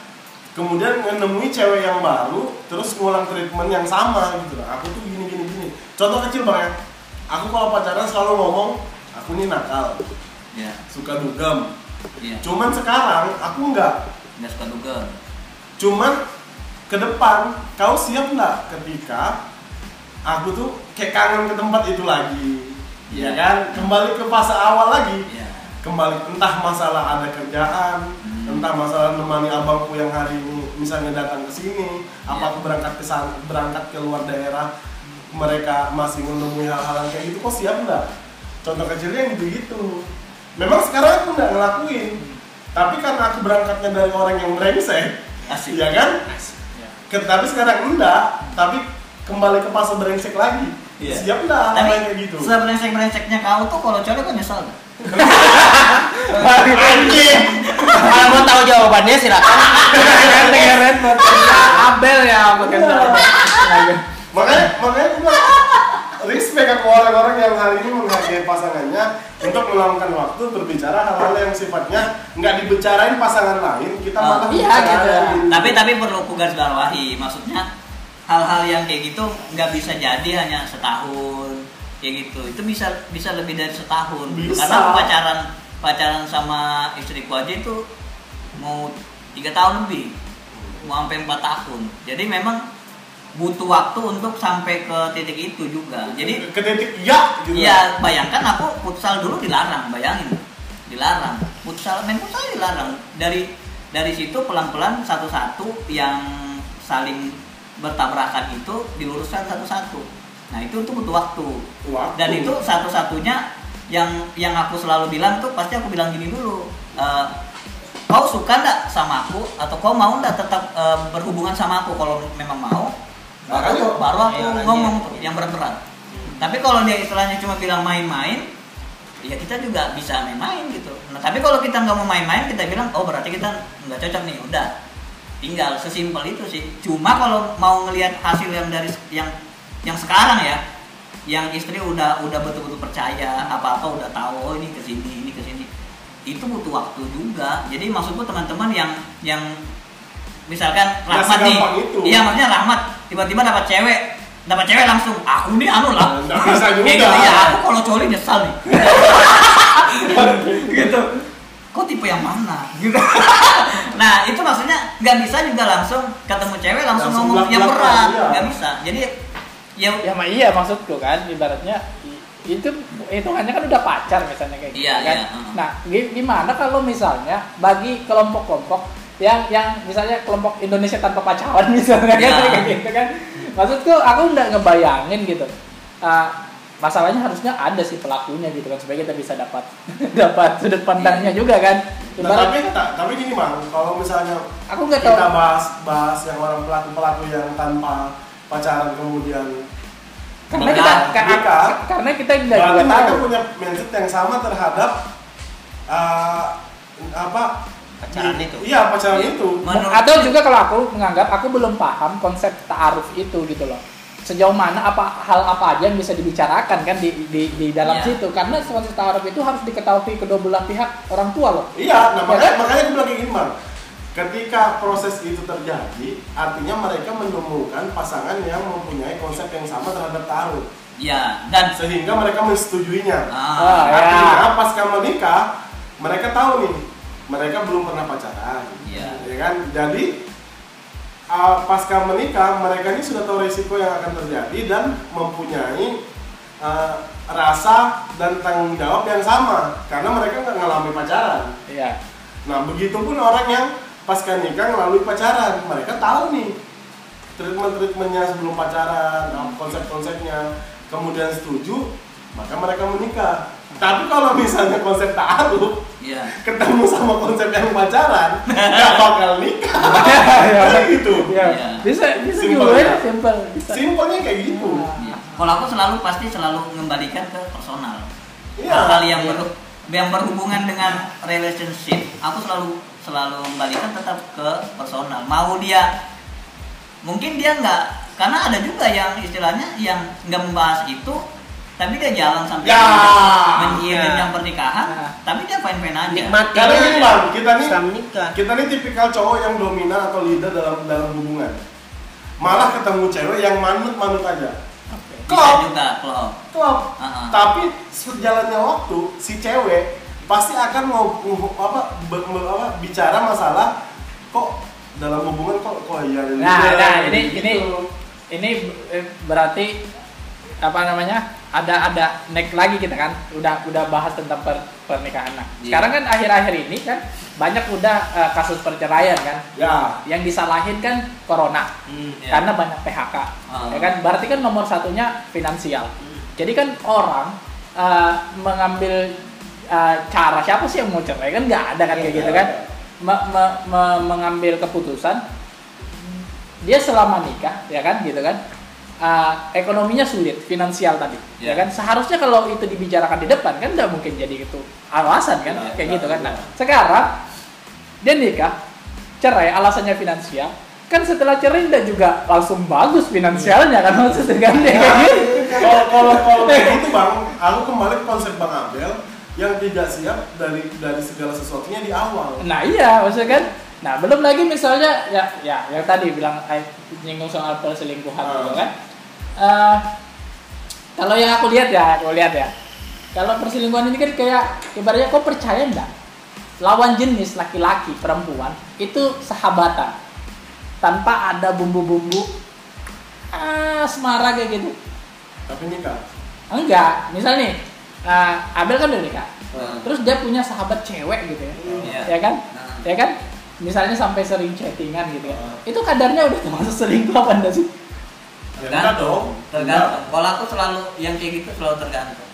kemudian menemui cewek yang baru terus ngulang treatment yang sama gitu loh aku tuh gini gini gini contoh kecil bang ya aku kalau pacaran selalu ngomong aku nih nakal Ya. suka dugem Iya. cuman sekarang aku nggak Nggak suka duga. Cuman ke depan kau siap nggak ketika aku tuh kayak kangen ke tempat itu lagi, Iya. ya kan? Kembali ke fase awal lagi, Iya. kembali entah masalah ada kerjaan, Hmm. entah masalah nemani abangku yang hari ini misalnya datang ke sini, apa Iya. aku berangkat ke sana, berangkat ke luar daerah, mereka masih menemui hal-hal kayak gitu, kok siap nggak? Contoh kecilnya yang gitu-gitu. Memang sekarang aku nggak ngelakuin, tapi karena aku berangkatnya dari orang yang brengsek, Asik. Iya kan? Ya. Tapi sekarang enggak, tapi kembali ke fase brengsek lagi. Iya. Siap enggak Tapi kayak gitu? sebrengsek-brengseknya kau tuh kalau cewek kan nyesel nggak? Anjing. Kalau mau tahu jawabannya silakan. Banget. Abel ya pakai makanya makanya bilang, respect aku orang-orang yang hari ini menghargai pasangannya untuk meluangkan waktu berbicara hal-hal yang sifatnya nggak dibicarain pasangan lain, kita Oh, malah iya, gitu. Tapi tapi perlu ku garis bawahi, maksudnya hal-hal yang kayak gitu nggak bisa jadi hanya setahun kayak gitu. Itu bisa bisa lebih dari setahun. Bisa. Karena aku pacaran pacaran sama istriku aja itu mau tiga tahun lebih, mau sampai empat tahun. Jadi memang butuh waktu untuk sampai ke titik itu juga. Jadi ke titik iya gitu. Iya, bayangkan aku futsal dulu dilarang, bayangin. Dilarang. Futsal main futsal dilarang. Dari dari situ pelan-pelan satu-satu yang saling bertabrakan itu diluruskan satu-satu. Nah, itu tuh butuh waktu. Waktu. Dan itu satu-satunya yang yang aku selalu bilang tuh pasti aku bilang gini dulu. eh, kau suka ndak sama aku atau kau mau ndak tetap eh, berhubungan sama aku kalau memang mau Makanya. baru aku Iya, ngomong yang berat-berat tapi kalau dia istilahnya cuma bilang main-main ya kita juga bisa main-main gitu. Nah tapi kalau kita nggak mau main-main kita bilang oh berarti kita nggak cocok nih. Udah. Tinggal sesimpel itu sih. Cuma kalau mau ngelihat hasil yang dari yang yang sekarang ya yang istri udah udah betul-betul percaya apa apa udah tahu oh ini ke sini ini ke sini itu butuh waktu juga. Jadi maksudku teman-teman yang yang misalkan rahmat nih itu. iya maksudnya rahmat tiba-tiba dapat cewek dapat cewek langsung aku nih anu lah Nggak bisa juga. Gitu, ya aku kalau coli nyesal nih gitu kok tipe yang mana gitu nah itu maksudnya nggak bisa juga langsung ketemu cewek langsung, Langsung ngomong yang berat iya. nggak bisa jadi ya Ya mah iya maksudku kan ibaratnya i- itu hitungannya kan udah pacar misalnya kayak gitu Iya, kan. iya. Nah, gi- gimana kalau misalnya bagi kelompok-kelompok yang yang misalnya kelompok Indonesia tanpa pacaran misalnya Iya. kayak gitu kan. Maksudku aku nggak ngebayangin gitu. Ah, masalahnya harusnya ada sih pelakunya gitu kan supaya kita bisa dapat dapat sudut pandangnya juga kan Nah, tapi ta- tapi gini bang, kalau misalnya aku nggak tahu kita bahas bahas yang orang pelaku pelaku yang tanpa pacaran kemudian karena kita ka- Nikah. karena kita nggak berarti juga mereka tahu punya mindset yang sama terhadap uh, apa Pacaran itu. Iya pacaran Iya. itu. Menurut- atau juga kalau aku menganggap aku belum paham konsep taaruf itu gitu loh sejauh mana apa hal apa aja yang bisa dibicarakan kan di di, di dalam Iya. situ karena konsep taaruf itu harus diketahui kedua belah pihak orang tua loh Iya, nah Ya makanya, kan? makanya aku bilang kayak gini. Ketika proses itu terjadi, artinya mereka menemukan pasangan yang mempunyai konsep yang sama terhadap taruh, ya dan sehingga mereka mensetujuinya. ah, Ah, ya. Artinya pasca menikah, mereka tahu nih, mereka belum pernah pacaran, Iya. ya kan? Jadi uh, pasca menikah, mereka ini sudah tahu resiko yang akan terjadi dan mempunyai uh, rasa dan tanggung jawab yang sama, karena mereka nggak ngalami pacaran. iya Nah, begitupun orang yang pasca nikah melalui pacaran, mereka tahu nih treatment-treatmentnya sebelum pacaran, konsep-konsepnya, kemudian setuju, maka mereka menikah. Tapi kalau misalnya konsep taaruf ya ketemu sama konsep yang pacaran, nggak bakal nikah. Iya. Kayak gitu. Iya. Iya. bisa bisa Simpel juga ya? ya simpel bisa Simpelnya kayak gitu. Ya. Kalau aku selalu pasti selalu mengembalikan ke personal. Iya. Hal-hal yang ber- yang berhubungan dengan relationship, aku selalu selalu kembalikan tetap ke personal. Mau dia mungkin dia nggak karena ada juga yang istilahnya yang nggak membahas itu tapi dia jalan sampai Ya. Ya. yang pernikahan Ya. tapi dia fine fine aja Nikmati Karena gini bang, kita nih kita nih tipikal cowok yang dominan atau leader dalam dalam hubungan. Malah ketemu cewek yang manut-manut aja. Oke. bisa Klop. juga klop Klop. Ah. Tapi sejalannya waktu si cewek pasti akan mau apa, be- be- apa bicara masalah kok dalam hubungan kok kok iya ada Nah, nah, ini gitu. ini ini eh, berarti apa namanya? Ada ada next lagi kita kan udah udah bahas tentang per- pernikahan. Nah, Iya. sekarang kan akhir-akhir ini kan banyak udah eh, kasus perceraian kan. ya Yang disalahin kan corona Hmm. Ya. karena banyak PHK. Ah. Ya kan? Berarti kan nomor satunya finansial. Jadi kan orang eh, mengambil eh, cara siapa sih yang mau cerai kan nggak ada kan kayak Iya, gitu kan? Me- me- me- mengambil keputusan dia selama nikah ya kan gitu kan eh, ekonominya sulit finansial tadi ya Ya. kan seharusnya kalau itu dibicarakan di depan kan nggak mungkin jadi itu alasan kan Ya, kayak ya, gitu kan nah sekarang dia nikah cerai alasannya finansial kan setelah cerai udah juga langsung bagus finansialnya kan maksudnya kan Ya, kayak gitu. kalau kalau kalau gitu bang aku kembali ke konsep bang Abel yang tidak siap dari dari segala sesuatunya di awal Nah iya, maksudnya kan. Nah belum lagi misalnya ya ya yang tadi bilang eh, nyinggung soal perselingkuhan Ah. gitu kan. Eh, kalau yang aku lihat ya, aku lihat ya. Kalau perselingkuhan ini kan kayak ibaratnya kau percaya enggak? Lawan jenis laki-laki perempuan itu sahabatan tanpa ada bumbu-bumbu ah semara kayak gitu. tapi nikah Enggak, misalnya nih eh, Abel kan udah nikah. Hmm. Terus dia punya sahabat cewek gitu ya Iya. ya kan Nah. ya kan misalnya sampai sering chattingan gitu ya Ah. itu kadarnya udah termasuk selingkuh apa enggak sih ya enggak dong. Tergantung. Kalau aku selalu yang kayak gitu selalu tergantung.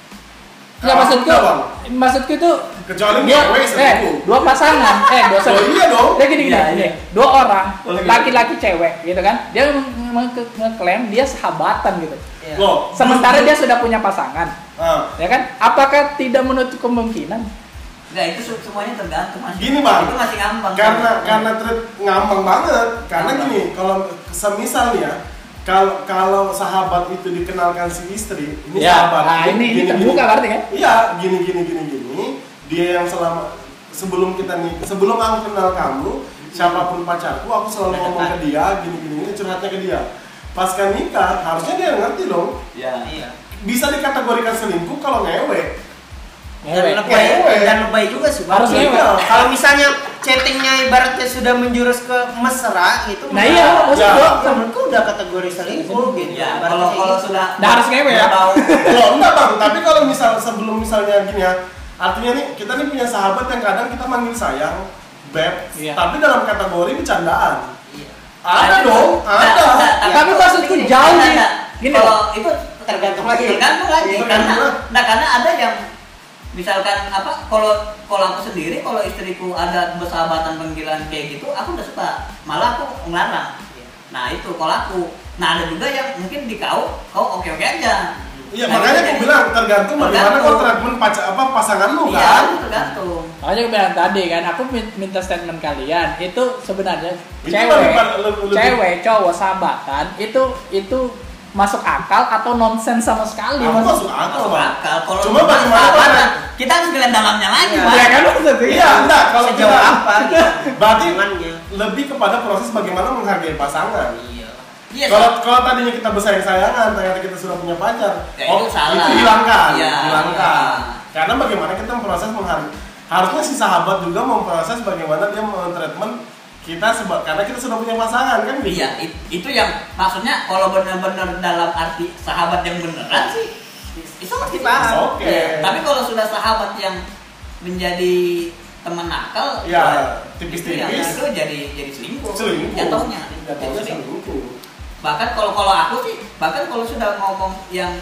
Ya Kalau maksudku enggak, Bang. maksudku itu kecuali cewek eh, dua pasangan. Eh dua Oh, iya dong. ya gini gini, Iya, gini. iya. dua orang laki-laki cewek gitu kan. Dia meng- meng- ngeklaim dia sahabatan gitu. Iya. Loh, sementara dia sudah punya pasangan. Ah, ya kan? Apakah tidak menutup kemungkinan? Enggak, itu se- semuanya tergantung mas. Gini, Bang. itu masih gampang karena karena treat ngambang banget. Karena Ngambang. gini kalau semisal nih ya kalau kalau sahabat itu dikenalkan si istri ini ya sahabat. nah ini ini gini, terbuka gini. berarti kan? Iya gini gini gini gini dia yang selama sebelum kita nih sebelum aku kenal kamu siapa pun pacarku aku selalu ngomong ke dia gini gini ini curhatnya ke dia. Pasca nikah harusnya dia ngerti dong. Ya Iya. bisa dikategorikan selingkuh kalau ngewe Dan Ngewek. lebay, dan lebay juga sih. Harus ngewek. Iya. Kalau misalnya chattingnya ibaratnya sudah menjurus ke mesra gitu. Nah, iya, maksud gua. menurutku udah kategori selingkuh gitu. ya kalau kalau gitu. sudah Nah, harus ngewe ya? udah Loh enggak bang, tapi kalau misal sebelum misalnya gini ya Artinya nih, kita nih punya sahabat yang kadang kita manggil sayang, beb Iya. Tapi dalam kategori bercandaan Iya. Ada dong, ada tapi maksudku jauh nih gini kalau itu tergantung lagi. tergantung lagi Iya, karena nah karena ada yang misalkan apa kalau kalau aku sendiri kalau istriku ada bersahabatan panggilan kayak gitu aku udah suka. Malah aku ngelarang. Nah itu kalau aku nah ada juga yang mungkin di kau kau oke oke aja. Iya Nah, makanya aku bilang tergantung bagaimana Tergantung. kau treatment pacar apa pasangan lu iya kan. tergantung. Makanya aku bilang tadi kan, aku min- minta statement kalian itu sebenarnya Itu cewek, lebih pada- lebih- lebih- cewek, cowok, sahabatan itu itu masuk akal atau nonsens sama sekali. Aku Maksud- masuk akal Masuk akal. Kalau Cuma bagaimana orang- kita harus ngeliat dalamnya lagi. Pak. Ya kan maksudnya? Iya enggak kalau Sejauh kita apa gitu. berarti Hubungannya. lebih kepada proses bagaimana menghargai pasangan. Iya. Iya, Kalau kalau tadinya kita bersayang-sayangan, ternyata kita sudah punya pacar, Ya, itu salah. itu hilangkan, Iya, hilangkan. iya. Karena bagaimana kita memproses menghargai, harusnya si sahabat juga memproses bagaimana dia mentreatment kita sebab karena kita sudah punya pasangan kan gitu. Iya, it- itu yang maksudnya kalau benar-benar dalam arti sahabat yang beneran sih itu Pasti pasti paham. Oke. Iya, Tapi kalau sudah sahabat yang menjadi teman nakal, Ya, itu tipis-tipis. yang itu jadi jadi selingkuh. Selingkuh. Jatuhnya, Jatuhnya selingkuh. Bahkan kalau kalau aku sih, bahkan kalau sudah ngomong yang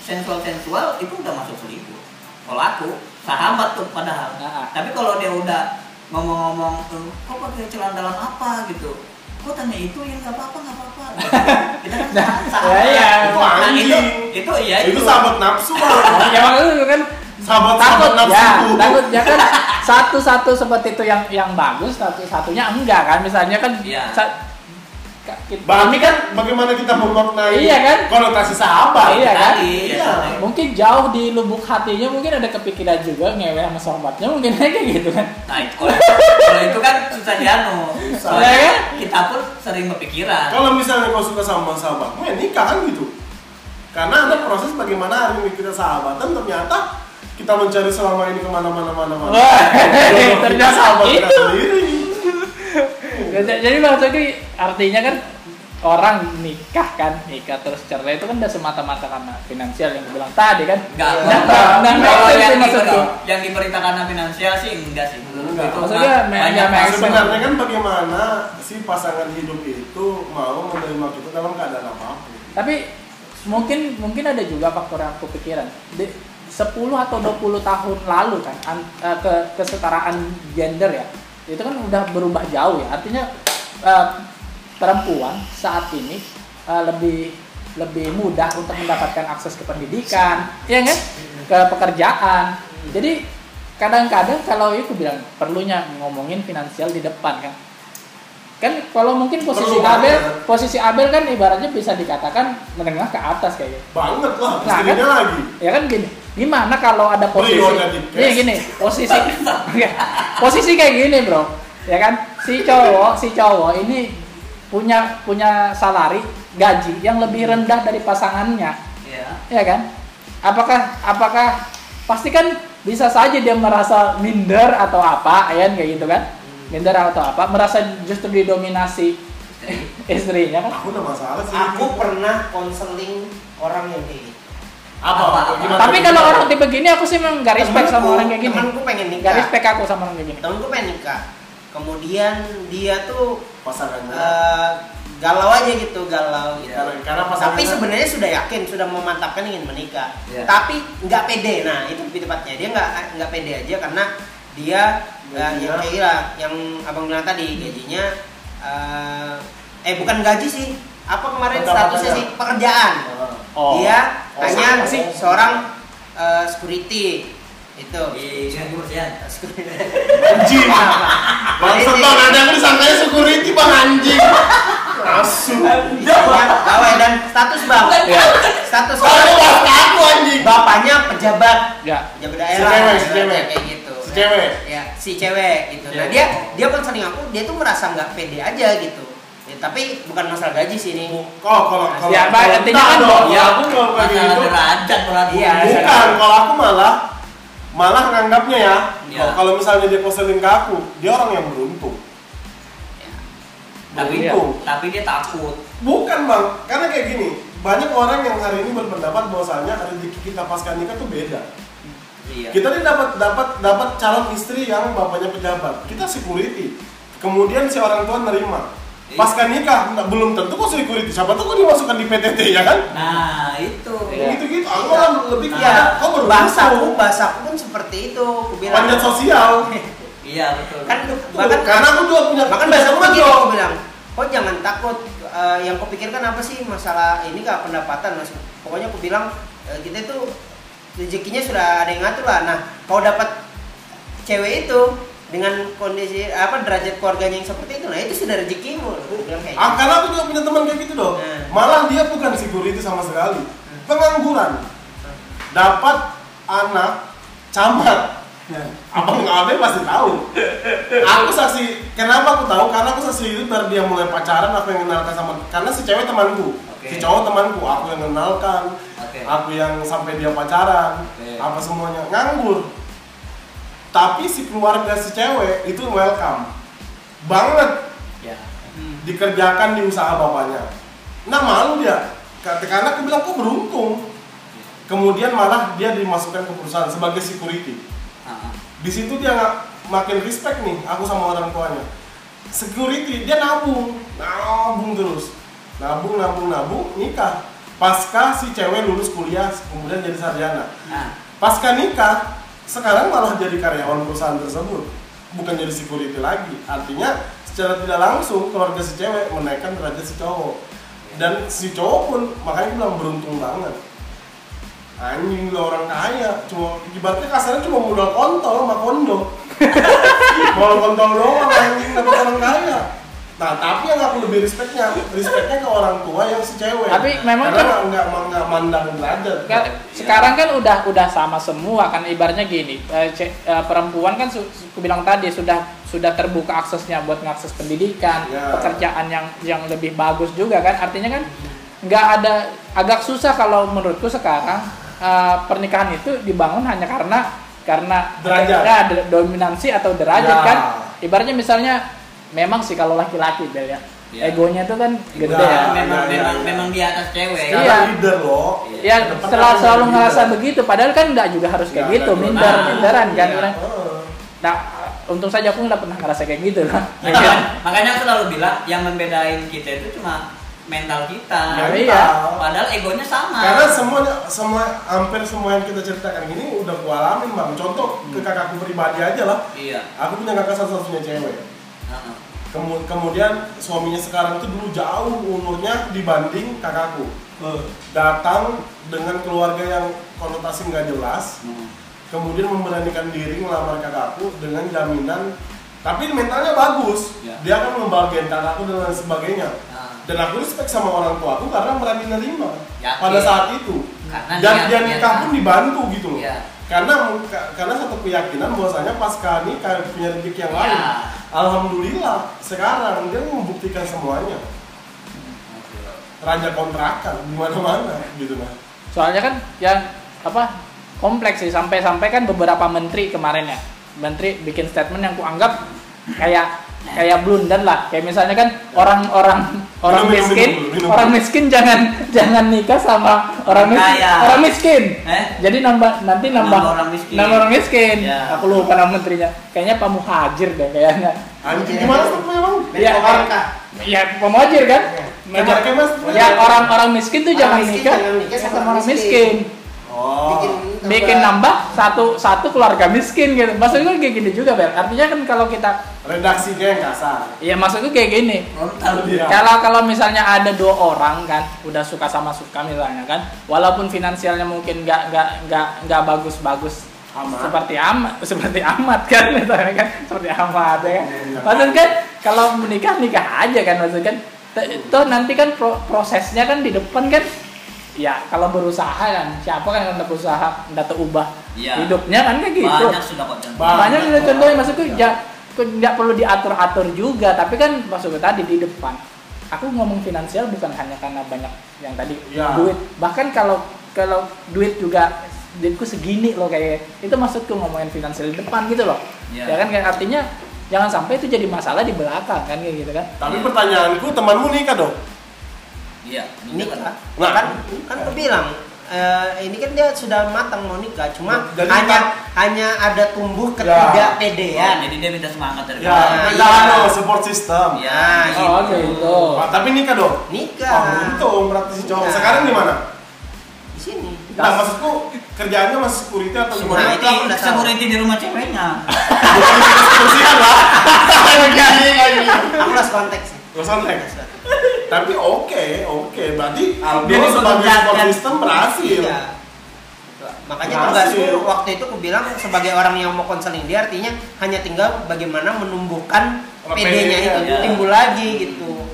sensual-sensual itu udah masuk selingkuh. Kalau aku sahabat tuh padahal. Nah. Tapi kalau dia udah ngomong-ngomong, "Eh, kok pakai celana dalam apa gitu? Kok tanya itu ya nggak apa-apa nggak apa-apa. Kita kan Nah, sahabat. ya, iya. Itu Nah, itu itu iya itu sahabat nafsu Bang. ya maksudnya itu kan sahabat takut sahabat nafsu. ya takut ya kan satu-satu seperti itu yang yang bagus satu satunya enggak kan misalnya kan Iya. sa- kita- Berarti kan bagaimana kita memaknai Iya kan? konotasi sahabat. Iya kan? Tadi, Iya. ya, mungkin jauh di lubuk hatinya mungkin ada kepikiran juga ngewe sama sahabatnya mungkin aja gitu kan Nah, itu, kalau, kalau itu kan susah dianu. Soalnya Ya kan? kita pun sering berpikiran. Kalau misalnya kau suka sama sahabatmu, ya nikah kan gitu. Karena ada proses bagaimana hari ini kita sahabatan, ternyata kita mencari selama ini ke mana-mana mana mana. Wah, Jodoh kita ternyata sahabat kita sendiri. Jadi jadi maksudnya artinya kan orang nikah kan nikah terus cerai itu kan udah semata-mata karena finansial yang bilang tadi kan Enggak, Nah, enggak. nah, nah, Kalau itu yang, maksudku. diberi- yang diberita karena finansial sih enggak sih. Enggak. Itu Maksudnya, banyak ya, kasus. Sebenarnya kan bagaimana si pasangan hidup itu mau menerima kita dalam keadaan apa pun. tapi mungkin mungkin ada juga faktor yang aku pikiran di 10 atau 20 tahun lalu kan an- eh, ke kesetaraan gender ya itu kan udah berubah jauh ya artinya eh, perempuan saat ini eh, lebih lebih mudah untuk mendapatkan akses ke pendidikan ya kan ke pekerjaan jadi kadang-kadang kalau itu bilang perlunya ngomongin finansial di depan kan kan kalau mungkin posisi Perlu Abel banget. posisi Abel kan ibaratnya bisa dikatakan menengah ke atas kayaknya Banget lah, Nah, kan? lagi. ya kan gini gimana kalau ada posisi? tiket. iya gini posisi. Posisi kayak gini bro. Ya kan? Si cowok si cowok ini punya punya salari gaji yang lebih rendah dari pasangannya. Iya. ya kan? Apakah apakah pasti kan bisa saja dia merasa minder atau apa ya kan, kayak gitu kan? Minder atau apa? Merasa justru didominasi istrinya kan? Aku udah masalah sih. Aku pernah konseling orang yang kayak gitu. Apa? Apa? Gimana? tapi kalau orang tipe gini aku sih emang gak respect sama Temenku- orang kayak gini Temenku pengen gak nikah. respect aku sama orang kayak gini Temenku pengen nikah. Kemudian dia tuh pasangannya. eh, galau aja gitu, galau gitu. karena, karena pasangannya. Tapi sebenarnya sudah yakin, sudah memantapkan ingin menikah. Iya. Tapi nggak pede. Nah itu lebih tepatnya dia nggak nggak pede aja karena dia eh, Gajinya. yang kayak gila, yang abang bilang tadi gajinya eh, eh bukan gaji sih. Apa kemarin Pendapatannya. statusnya sih pekerjaan. Oh Dia Oh, hanya sama sih. seorang eh, security itu. Iya, kebersihan. Anjing. Bangsat bang, ada yang disangkanya security bang anjing. Asu. Pegawai dan status bang. Iya. Status aku anjing. bapaknya pejabat ya pejabat Si daerah cewek, si cewek. kayak gitu Si cewek. ya si cewek gitu nah Iya. dia dia konseling aku dia tuh merasa nggak pede aja gitu ya, tapi bukan masalah gaji sih ini Oh, kalau kalau Ya, kalau artinya enggak kan dong, Ya, aku kalau kayak gitu. derajat berarti. Iya, Bukan, kalau aku malah malah nganggapnya ya, Iya. kalau- misalnya dia konseling ke aku, dia orang yang beruntung. Tapi Iya. Beruntung. tapi dia takut. Bukan bang, karena kayak gini, banyak orang yang hari ini berpendapat bahwasanya rezeki kita pasca nikah tuh beda. Iya. Kita nih dapat dapat dapat calon istri yang bapaknya pejabat, kita security. Kemudian si orang tua nerima. Pasca nikah nggak- belum tentu kok security. Siapa tuh kok dimasukkan di PTT ya kan? Nah, itu. Iya. Gitu-gitu. Aku malah lebih Iya, kayak kok beruntung. bahasaku, bahasaku pun seperti itu. Aku bilang. Panjat sosial. Iya, betul. Kan Tuh, bahkan karena aku juga punya bahkan bahasaku teman begini aku bilang. Kau jangan takut. eh, yang kau pikirkan apa sih masalah ini gak pendapatan mas? Pokoknya aku bilang eh, kita itu rezekinya sudah ada yang ngatur lah. Nah, kau dapat cewek itu dengan kondisi apa derajat keluarganya yang seperti itu, nah itu sudah rezekimu. Ah, gitu. karena aku juga punya teman kayak gitu dong. Hmm. Malah dia bukan security sama sekali. Pengangguran. Dapat anak camat. Abang Abel pasti tahu. Aku saksi. Kenapa aku tahu? Karena aku saksi itu dari dia mulai pacaran aku yang kenalkan sama karena si cewek temanku. Oke. Si cowok temanku, aku yang kenalkan. Oke. Aku yang sampai dia pacaran. Oke. Apa semuanya nganggur. Tapi si keluarga si cewek itu welcome banget Ya. dikerjakan di usaha bapaknya. Nah malu dia, karena aku bilang kok beruntung. Kemudian malah dia dimasukkan ke perusahaan sebagai security. Di situ dia nggak makin respect nih aku sama orang tuanya. Security dia nabung, nabung terus, nabung nabung nabung nikah. Pasca si cewek lulus kuliah kemudian jadi sarjana. Nah, Pasca nikah sekarang malah jadi karyawan perusahaan tersebut, bukan jadi security lagi. Artinya secara tidak langsung keluarga si cewek menaikkan derajat si cowok dan si cowok pun makanya bilang beruntung banget. Anjing lu orang kaya, cuma ibaratnya kasarnya cuma modal kontol sama kondo. modal kontol doang anjing dapat orang kaya. Nah, tapi yang aku lebih respectnya, respectnya ke orang tua yang si cewek. Tapi memang karena kan- nggak nggak mandang derajat. Kan, sekarang kan udah udah sama semua kan ibaratnya gini eh, ce- eh, perempuan kan su, aku bilang tadi sudah sudah terbuka aksesnya buat mengakses pendidikan Ya. pekerjaan yang yang lebih bagus juga kan artinya kan nggak ada agak susah kalau menurutku sekarang eh, pernikahan itu dibangun hanya karena karena Derajat. ya, dominansi atau derajat Ya. kan ibaratnya misalnya memang sih kalau laki-laki Bel ya Ya. egonya tuh kan gede Ya, ya memang ya, memang ya. memang di atas cewek. Iya. Sekarang leader loh. ya setelah harus selalu jadi ngerasa leader. begitu padahal kan nggak juga harus kayak Nggak, gitu minder juga. minderan kan Iya. orang nah untung saja aku nggak pernah ngerasa kayak gitu lah Makanya, makanya aku selalu bilang yang membedain kita itu cuma mental kita. Ya, Mental. iya. Padahal egonya sama. Karena semuanya semua hampir semua yang kita ceritakan ini udah gua alamin bang. Contoh ke kakakku pribadi aja lah. Iya. Aku punya kakak satu-satunya cewek. Kemu- kemudian suaminya sekarang itu dulu jauh umurnya dibanding kakakku. Datang dengan keluarga yang konotasi nggak jelas. Hmm. Kemudian memberanikan diri melamar kakakku dengan jaminan. Tapi mentalnya bagus. Ya. Dia akan membagian kakakku dan lain sebagainya. Nah, Dan aku respect sama orang tua aku karena berani nerima pada saat itu. Karena Dan dia nikah pun dibantu gitu loh. Iya. Karena ka- karena satu keyakinan bahwasanya pasca nikah punya rezeki yang Ya. lain. Alhamdulillah sekarang dia membuktikan semuanya. Raja kontrakan di mana-mana gitu nah. soalnya kan yang apa kompleks sih sampai-sampai kan beberapa menteri kemarin ya menteri bikin statement yang kuanggap kayak kayak blunder lah kayak misalnya kan orang-orang orang Minum, minum, miskin minum, minum. orang miskin jangan jangan nikah sama orang miskin Kaya. orang miskin Eh? jadi nambah nanti nambah Nambah orang miskin. nambah orang miskin Ya. aku lupa nama menterinya kayaknya Pak Muhajir deh kayaknya Anjing gimana tuh memang? Iya, PMK. ya Pak Muhajir kan kemas. ya orang-orang miskin tuh Orang jangan miskin nikah jangan nikah sama orang miskin Oh. Bikin, bikin nambah satu satu keluarga miskin gitu maksudnya kayak gini juga Bel artinya kan kalau kita Redaksinya yang kasar. ya maksudku kayak gini. Iya. kalau kalau misalnya ada dua orang kan udah suka sama suka misalnya kan walaupun finansialnya mungkin nggak nggak nggak nggak bagus bagus Amat. seperti amat seperti amat kan misalnya kan seperti amat ya kan Iya. maksudnya kan kalau menikah nikah aja kan maksudnya kan toh nanti kan pro- prosesnya kan di depan kan ya kalau berusaha kan siapa kan yang berusaha hendak terubah Iya. hidupnya kan kayak gitu Banyak sudah kok contoh. Banyak. banyak juga contohnya maksudku ya nggak perlu diatur atur juga tapi kan maksudku tadi di depan aku ngomong finansial bukan hanya karena banyak yang tadi Ya. duit bahkan kalau kalau duit juga duitku segini loh kayak itu maksudku ngomongin finansial di depan gitu loh Ya. ya kan kayak artinya jangan sampai itu jadi masalah di belakang kan kayak gitu kan Tapi pertanyaanku temanmu nikah dong. Iya, nikah Nah. kan kan aku bilang eh, ini kan dia sudah matang mau nikah, cuma Jadi hanya tak- hanya ada tumbuh Ya. ketidakpedean. jadi dia minta semangat dari Ya, Nah, kita iya. anu support system. Ya, gitu. Oh, gitu. Pak, tapi nikah dong. Nikah. Oh, untung berarti si cowok. Nikah. Sekarang di mana? Di sini. Nah, maksudku kerjaannya masih security atau Nah, gimana? itu aku udah tahu. security di rumah ceweknya Bukan kebersihan lah. Aku lost konteks sih. Gak sontek. Tapi oke, oke. Berarti Aldo Dia sebagai support system berhasil. Iya. Makanya Berhasil. tugas lu waktu itu aku bilang sebagai orang yang mau konseling dia artinya hanya tinggal bagaimana menumbuhkan PD-nya itu iya. timbul lagi gitu.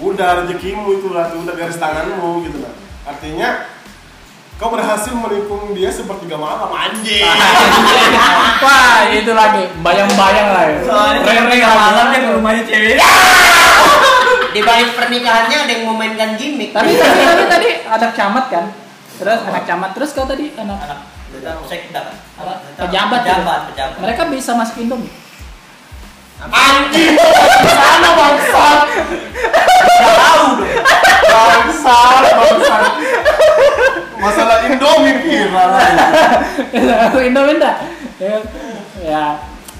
Udah rezekimu itu lah, udah garis tanganmu gitu lah. Artinya kau berhasil menikung dia sepertiga malam anjing. Wah, itu lagi bayang-bayang lah ya. soalnya malam ke rumahnya cewek Di balik pernikahannya ada yang memainkan gimmick. Tapi tadi tadi tadi anak camat kan. Terus anak camat terus kau tadi anak anak sekda kan apa pejabat. pejabat pejabat Mereka bisa masuk Indomie. Anjing, sana bangsat. tahu dong Bangsat, bangsat. Masalah Indomie kira. Masuk Indomie enggak? Ya. ya.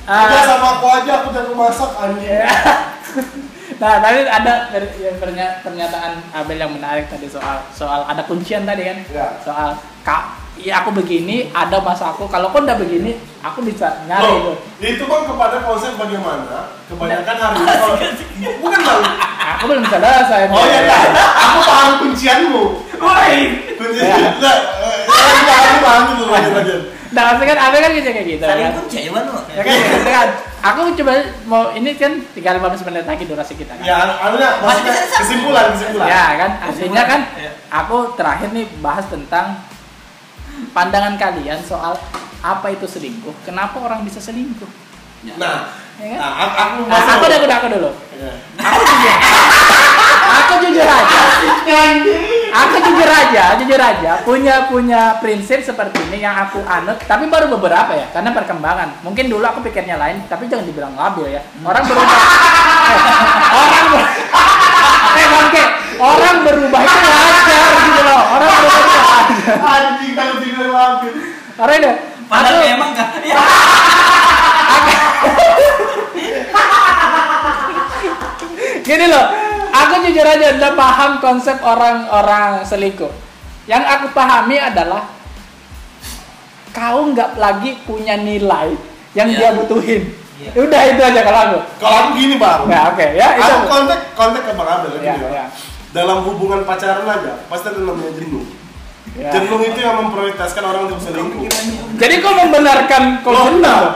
Ah, Udah sama aku aja, aku udah masak anjing. Ya. Nah, tadi ada yang pernya- pernyataan Abel yang menarik tadi soal soal ada kuncian tadi kan? Ya. Soal kak, iya aku begini, ada masa aku. Kalau kau udah begini, aku bisa nyari Loh, tuh. itu kan kepada konsep bagaimana kebanyakan hari ini kalau bukan bang Aku belum bisa selesai. oh iya iya aku paham kuncianmu woi kuncian Ya. Nah, eh, aku paham aku paham itu lanjut lanjut Nah, maksudnya kan Abel kan gitu kayak gitu saling kan. kunci lu Ya kan, gitu kan. Aku coba mau ini kan tinggal 15 menit lagi durasi kita kan. ya maksudnya kesimpulan kesimpulan Ya kan, artinya kan Ya. aku terakhir nih bahas tentang pandangan kalian soal apa itu selingkuh, kenapa orang bisa selingkuh. nah Ya kan? nah aku aku Nah, aku udah aku dulu. Ya. Aku jujur. aku jujur aja. Aku jujur aja, jujur aja punya punya prinsip seperti ini yang aku anut, tapi baru beberapa ya, karena perkembangan. Mungkin dulu aku pikirnya lain, tapi jangan dibilang labil ya. Orang berubah. Eh, orang ber- Eh, bangke, orang berubah itu wajar loh. Orang wajar. anjing kalau tidak maafin Orang itu padahal emang kan ya Gini loh, aku jujur aja udah paham konsep orang-orang selingkuh. Yang aku pahami adalah kau nggak lagi punya nilai yang Iya. dia butuhin. Iya. Udah itu aja kalau aku. kalau aku gini bang Nah, oke ya itu. aku kontak kontak ke bang Abel Ya, gini, Bang. Dalam hubungan pacaran aja pasti ada namanya jenuh. Ya. jenuh itu yang memprioritaskan orang untuk selingkuh. Jadi kau membenarkan kau benar.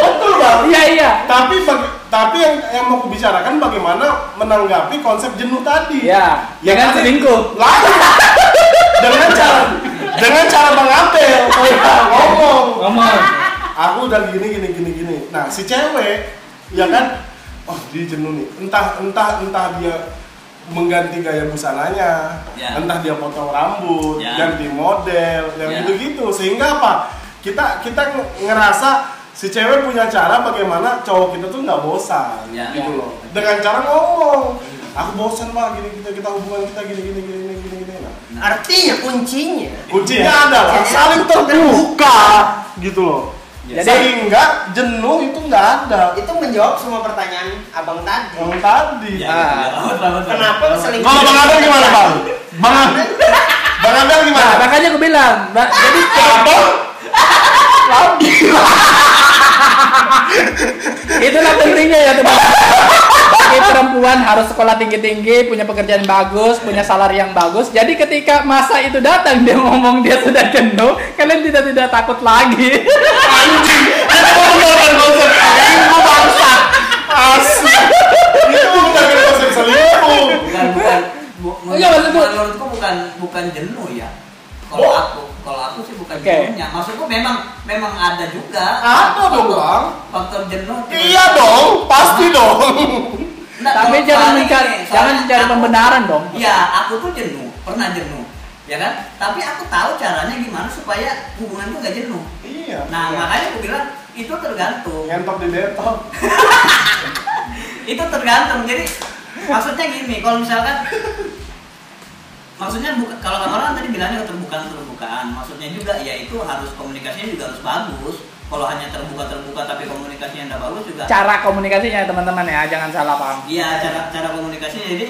betul bang. Iya iya. tapi bagi, tapi yang yang mau kubicarakan bagaimana menanggapi konsep jenuh tadi. Ya, Yang tadi- selingkuh. lain. Dengan cara dengan cara bang Abel oh iya. Ngomong. Ngomong. aku udah gini gini gini gini. Nah si cewek ya kan oh dia jenuh nih entah entah entah dia mengganti gaya busananya Ya. entah dia potong rambut Ya. ganti model yang Ya. gitu gitu sehingga apa kita kita nge- ngerasa si cewek punya cara bagaimana cowok kita tuh nggak bosan Ya. gitu Ya. loh dengan cara ngomong aku bosan pak gini kita kita hubungan kita gini gini gini gini gini, gini. Nah, Artinya kuncinya kuncinya Iya. adalah saling terbuka gitu loh Ya. Jadi- sehingga jenuh itu nggak ada itu menjawab semua pertanyaan abang tadi. yang tadi Ya, Ah. ya, rawat. Kenapa selingkuh? kalau bang Adel gimana bang bang bang Nah, gimana makanya aku bilang, Mbak, jadi apa Itulah pentingnya ya teman. Bagi perempuan harus sekolah tinggi-tinggi, punya pekerjaan bagus, punya salari yang bagus. Jadi ketika masa itu datang dia ngomong dia sudah jenuh, kalian tidak tidak takut lagi. anjing. Itu bangsa. Asli. Itu menggunakan konsep selingkuh. Bukan bukan. Bu- Iya, maksudku- menurutku bukan bukan jenuh ya. Kalau Oh. aku kalau aku sih bukan Oke. jenuhnya. Maksudku memang memang ada juga. Ada dong, faktor- Bang. faktor jenuh. Iya dong pasti dong Tapi jangan mencari gini, jangan mencari aku- pembenaran dong. Iya, aku tuh jenuh, pernah jenuh, ya kan? Tapi aku tahu caranya gimana supaya hubungan tuh gak jenuh. iya Nah, Iya. makanya aku bilang itu tergantung. ngentok di laptop Itu tergantung. Jadi maksudnya gini, kalau misalkan maksudnya buka, kalau kan orang tadi bilangnya keterbukaan keterbukaan maksudnya juga ya itu harus komunikasinya juga harus bagus kalau hanya terbuka terbuka tapi komunikasinya tidak bagus juga. Cara komunikasinya teman-teman ya jangan salah paham. Iya cara cara komunikasinya. Jadi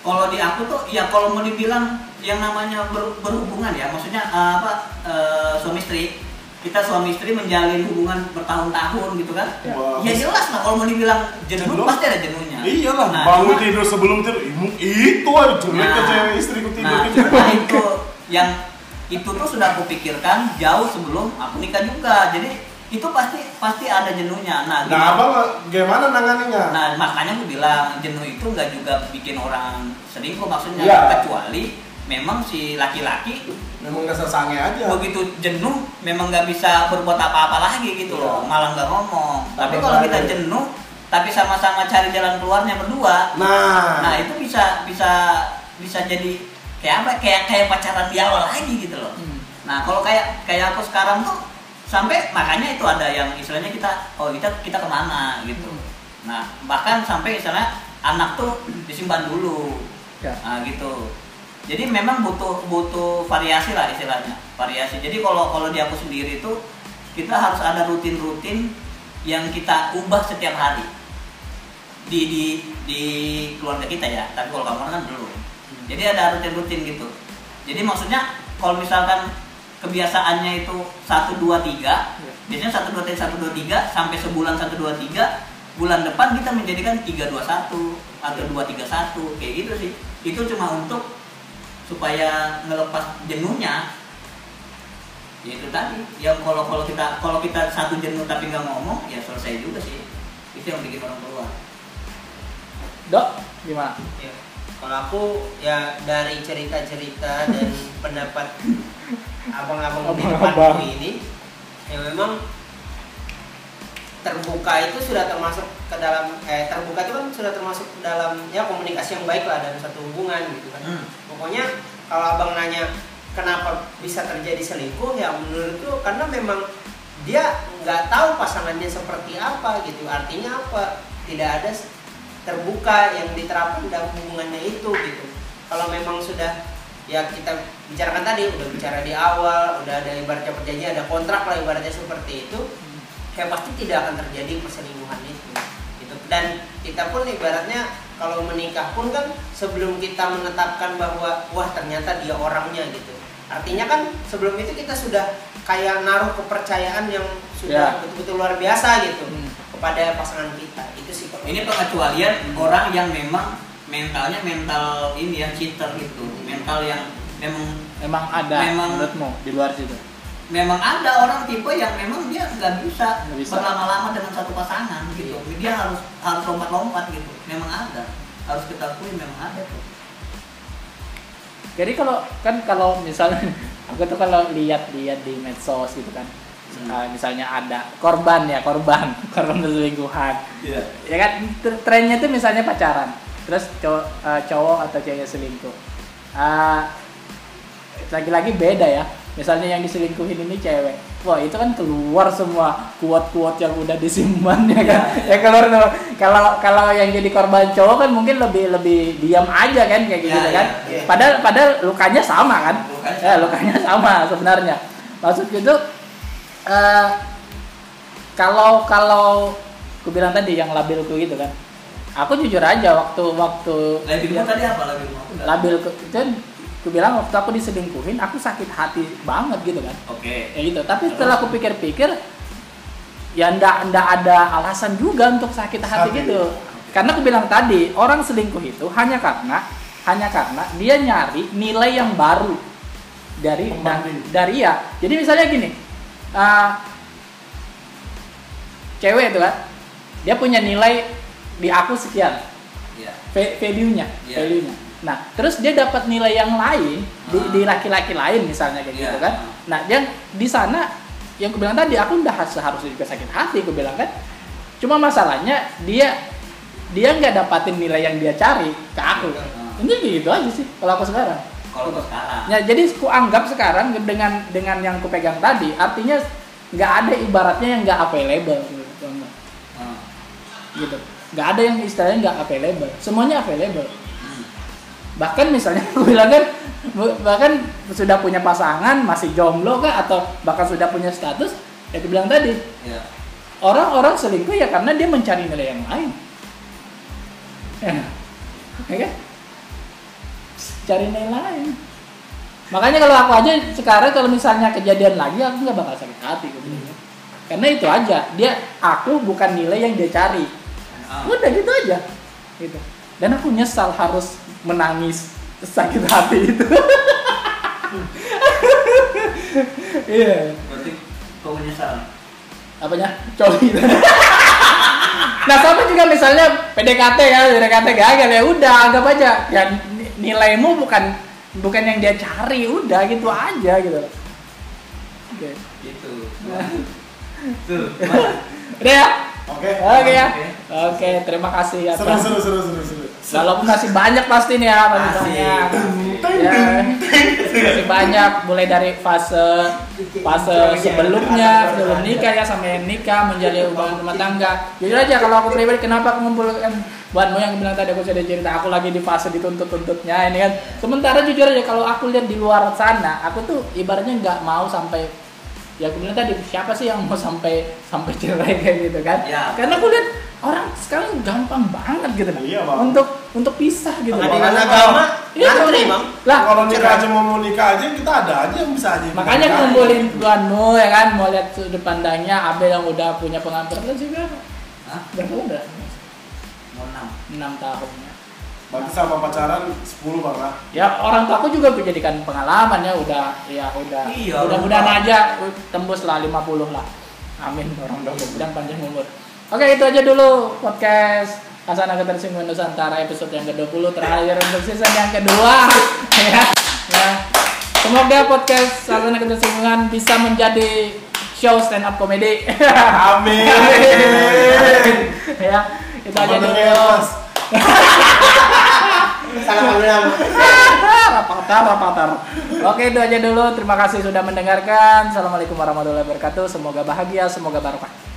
kalau di aku tuh ya kalau mau dibilang yang namanya ber- berhubungan ya maksudnya eh, apa eh, suami istri kita suami istri menjalin hubungan bertahun-tahun gitu kan? Ya. Wah, ya jelas lah kalau mau dibilang jenuh Jenuh? pasti ada jenuhnya. Iyalah, Nah, bangun cuma- tidur sebelum tidur itu aja jelek Nah. cewek istriku tidur. nah, nah, itu yang itu tuh sudah aku pikirkan jauh sebelum aku nikah juga jadi itu pasti pasti ada jenuhnya nah, Nah, gimana- abang gimana nanganinya? Nah makanya aku bilang jenuh itu nggak juga bikin orang selingkuh maksudnya Iya. kecuali memang si laki-laki Memang dasar sange aja. begitu jenuh memang nggak bisa berbuat apa-apa lagi gitu loh Iya. malah nggak ngomong. Tapi Tambah kalau kita jenuh tapi sama-sama cari jalan keluarnya berdua, Nah, nah itu bisa bisa bisa jadi kayak apa kayak kayak pacaran di awal lagi gitu loh. Hmm. Nah kalau kayak kayak aku sekarang tuh sampai makanya itu ada yang istilahnya kita oh kita kita ke mana gitu. Nah bahkan sampai misalnya anak tuh disimpan dulu, Ya. nah gitu. Jadi memang butuh butuh variasi lah istilahnya variasi. Jadi kalau kalau di aku sendiri itu kita harus ada rutin-rutin yang kita ubah setiap hari di di di keluarga kita ya. Tapi kalau kamu kan belum. Jadi ada rutin-rutin gitu. Jadi maksudnya kalau misalkan kebiasaannya itu 1 2 3, Ya. biasanya 1 2 3 1 2 3 sampai sebulan 1 2 3, bulan depan kita menjadikan 3 2 1 atau 2 3 1 kayak gitu sih. Itu cuma untuk supaya ngelepas jenuhnya. Ya itu tadi, yang kalau kalau kita kalau kita satu jenuh tapi nggak ngomong, ya selesai juga sih. Itu yang bikin orang keluar. dok gimana Ya, Kalau aku ya dari cerita-cerita dan pendapat abang-abang di depanku ini ya memang terbuka itu sudah termasuk ke dalam eh terbuka itu kan sudah termasuk ke dalam ya komunikasi yang baik lah dalam satu hubungan gitu kan. Hmm. Pokoknya kalau abang nanya kenapa bisa terjadi selingkuh ya menurutku karena memang dia nggak tahu pasangannya seperti apa gitu artinya apa tidak ada terbuka yang diterapkan dalam hubungannya itu gitu kalau memang sudah ya kita bicarakan tadi udah bicara di awal udah ada ibaratnya perjanjian ada kontrak lah ibaratnya seperti itu ya pasti tidak akan terjadi perselingkuhan itu gitu dan kita pun ibaratnya kalau menikah pun kan sebelum kita menetapkan bahwa wah ternyata dia orangnya gitu artinya kan sebelum itu kita sudah kayak naruh kepercayaan yang sudah Ya. betul-betul luar biasa gitu Hmm. kepada pasangan kita itu sih Ini pengecualian orang yang memang mentalnya mental ini ya cheater gitu, mental yang memang memang ada Memang- menurutmu di luar situ memang ada orang tipe yang memang dia nggak bisa, bisa. berlama-lama dengan satu pasangan gitu. Iya. Dia harus harus lompat-lompat gitu. Memang ada, harus kita akui memang ada tuh. jadi kalau kan kalau misalnya aku tuh kalau lihat-lihat di medsos gitu kan. Uh, misalnya ada korban ya korban korban perselingkuhan Iya. ya kan? Tr- trennya tuh misalnya pacaran terus cowok, uh, cowok atau cewek selingkuh. Uh, lagi-lagi beda ya misalnya yang diselingkuhin ini cewek. Wah itu kan keluar semua kuat-kuat yang udah disimpan ya kan? Ya keluar kalau kalau yang jadi korban cowok kan mungkin lebih lebih diam aja kan kayak gitu Ya, kan? ya, ya. padahal padahal lukanya sama kan? Lukanya ya sama. lukanya sama sebenarnya. Maksud gitu eh kalau kalau aku bilang tadi yang labilku gitu kan aku jujur aja waktu waktu Labilmu tadi apa labilmu? Aku nggak- labil ke dan aku bilang waktu aku diselingkuhin aku sakit hati banget gitu kan Oke. ya gitu tapi setelah aku pikir-pikir ya ndak ndak ada alasan juga untuk sakit hati Sakit. gitu karena aku bilang tadi orang selingkuh itu hanya karena hanya karena dia nyari nilai yang baru dari da- Pembanding. dari ya jadi misalnya gini uh, cewek itu kan dia punya nilai di aku sekian Iya. va- value-nya, Iya. value-nya. Nah, terus dia dapat nilai yang lain di, Ah. di laki-laki lain misalnya kayak Iya. gitu kan. Nah, yang di sana yang aku bilang tadi aku udah seharusnya juga sakit hati aku bilang kan. Cuma masalahnya dia dia nggak dapatin nilai yang dia cari ke aku. Ah. Ini gitu aja sih kalau aku sekarang. Kalau sekarang. Ya, jadi aku anggap sekarang dengan dengan yang aku pegang tadi artinya nggak ada ibaratnya yang nggak available gitu. Hmm. gitu. Nggak ada yang istilahnya nggak available. Semuanya available Hmm. bahkan misalnya aku bilang kan bahkan sudah punya pasangan masih jomblo kah atau bahkan sudah punya status ya aku bilang tadi ya. orang-orang selingkuh ya karena dia mencari nilai yang lain ya, ya kan cari nilai lain. Makanya kalau aku aja sekarang kalau misalnya kejadian lagi aku nggak bakal sakit hati aku bilang. karena itu aja dia aku bukan nilai yang dia cari. Ah. udah gitu aja gitu. Dan aku nyesal harus menangis sakit hati itu. Iya. Berarti kau menyesal? Apanya? Coli. Nah sama juga misalnya PDKT ya PDKT gagal ya udah anggap aja. Ya nilaimu bukan bukan yang dia cari udah gitu aja gitu. Loh. oke. Gitu. Tuh gimana? udah ya Oke. oke ya. Oke. oke terima kasih ya Seru seru seru seru seru. walaupun masih banyak pasti nih ya masih. Banyak ya, masih banyak mulai dari fase fase sebelumnya. sebelum nikah ya sampai nikah menjalin hubungan rumah tangga. Jujur aja kalau aku pribadi kenapa aku mengumpulkan buatmu yang bilang tadi aku sudah cerita aku lagi di fase dituntut-tuntutnya ini kan. Sementara jujur aja kalau aku lihat di luar sana aku tuh ibaratnya nggak mau sampai ya aku bilang tadi siapa sih yang mau sampai sampai cerai kayak gitu kan Ya. karena aku lihat orang sekarang gampang banget gitu nah, Iya, Bang. untuk untuk pisah gitu Pengadilan Makanya agama Iya, ngantri bang. lah Kalau nikah aja mau mau nikah aja kita ada aja yang bisa aja. makanya Nikah. ngumpulin tuanmu ya kan mau lihat sudut pandangnya Abel yang udah punya pengalaman berapa sih berapa Hah? berapa udah mau enam enam tahunnya Berarti sama pacaran 10 bang lah. ya orang tua aku juga dijadikan pengalaman ya udah ya udah Iya, mudah-mudahan aja tembus lah 50 lah amin orang tua mudah panjang umur oke itu aja dulu podcast Asana Ketersinggungan Nusantara episode yang ke-20 terakhir untuk season yang kedua ya. ya. Semoga podcast Asana Ketersinggungan bisa menjadi show stand up comedy. Amin. ya, itu aja dulu. Rapatar, rapatar. Oke, itu aja dulu. Terima kasih sudah mendengarkan. Assalamualaikum warahmatullahi wabarakatuh. Semoga bahagia, semoga barokah.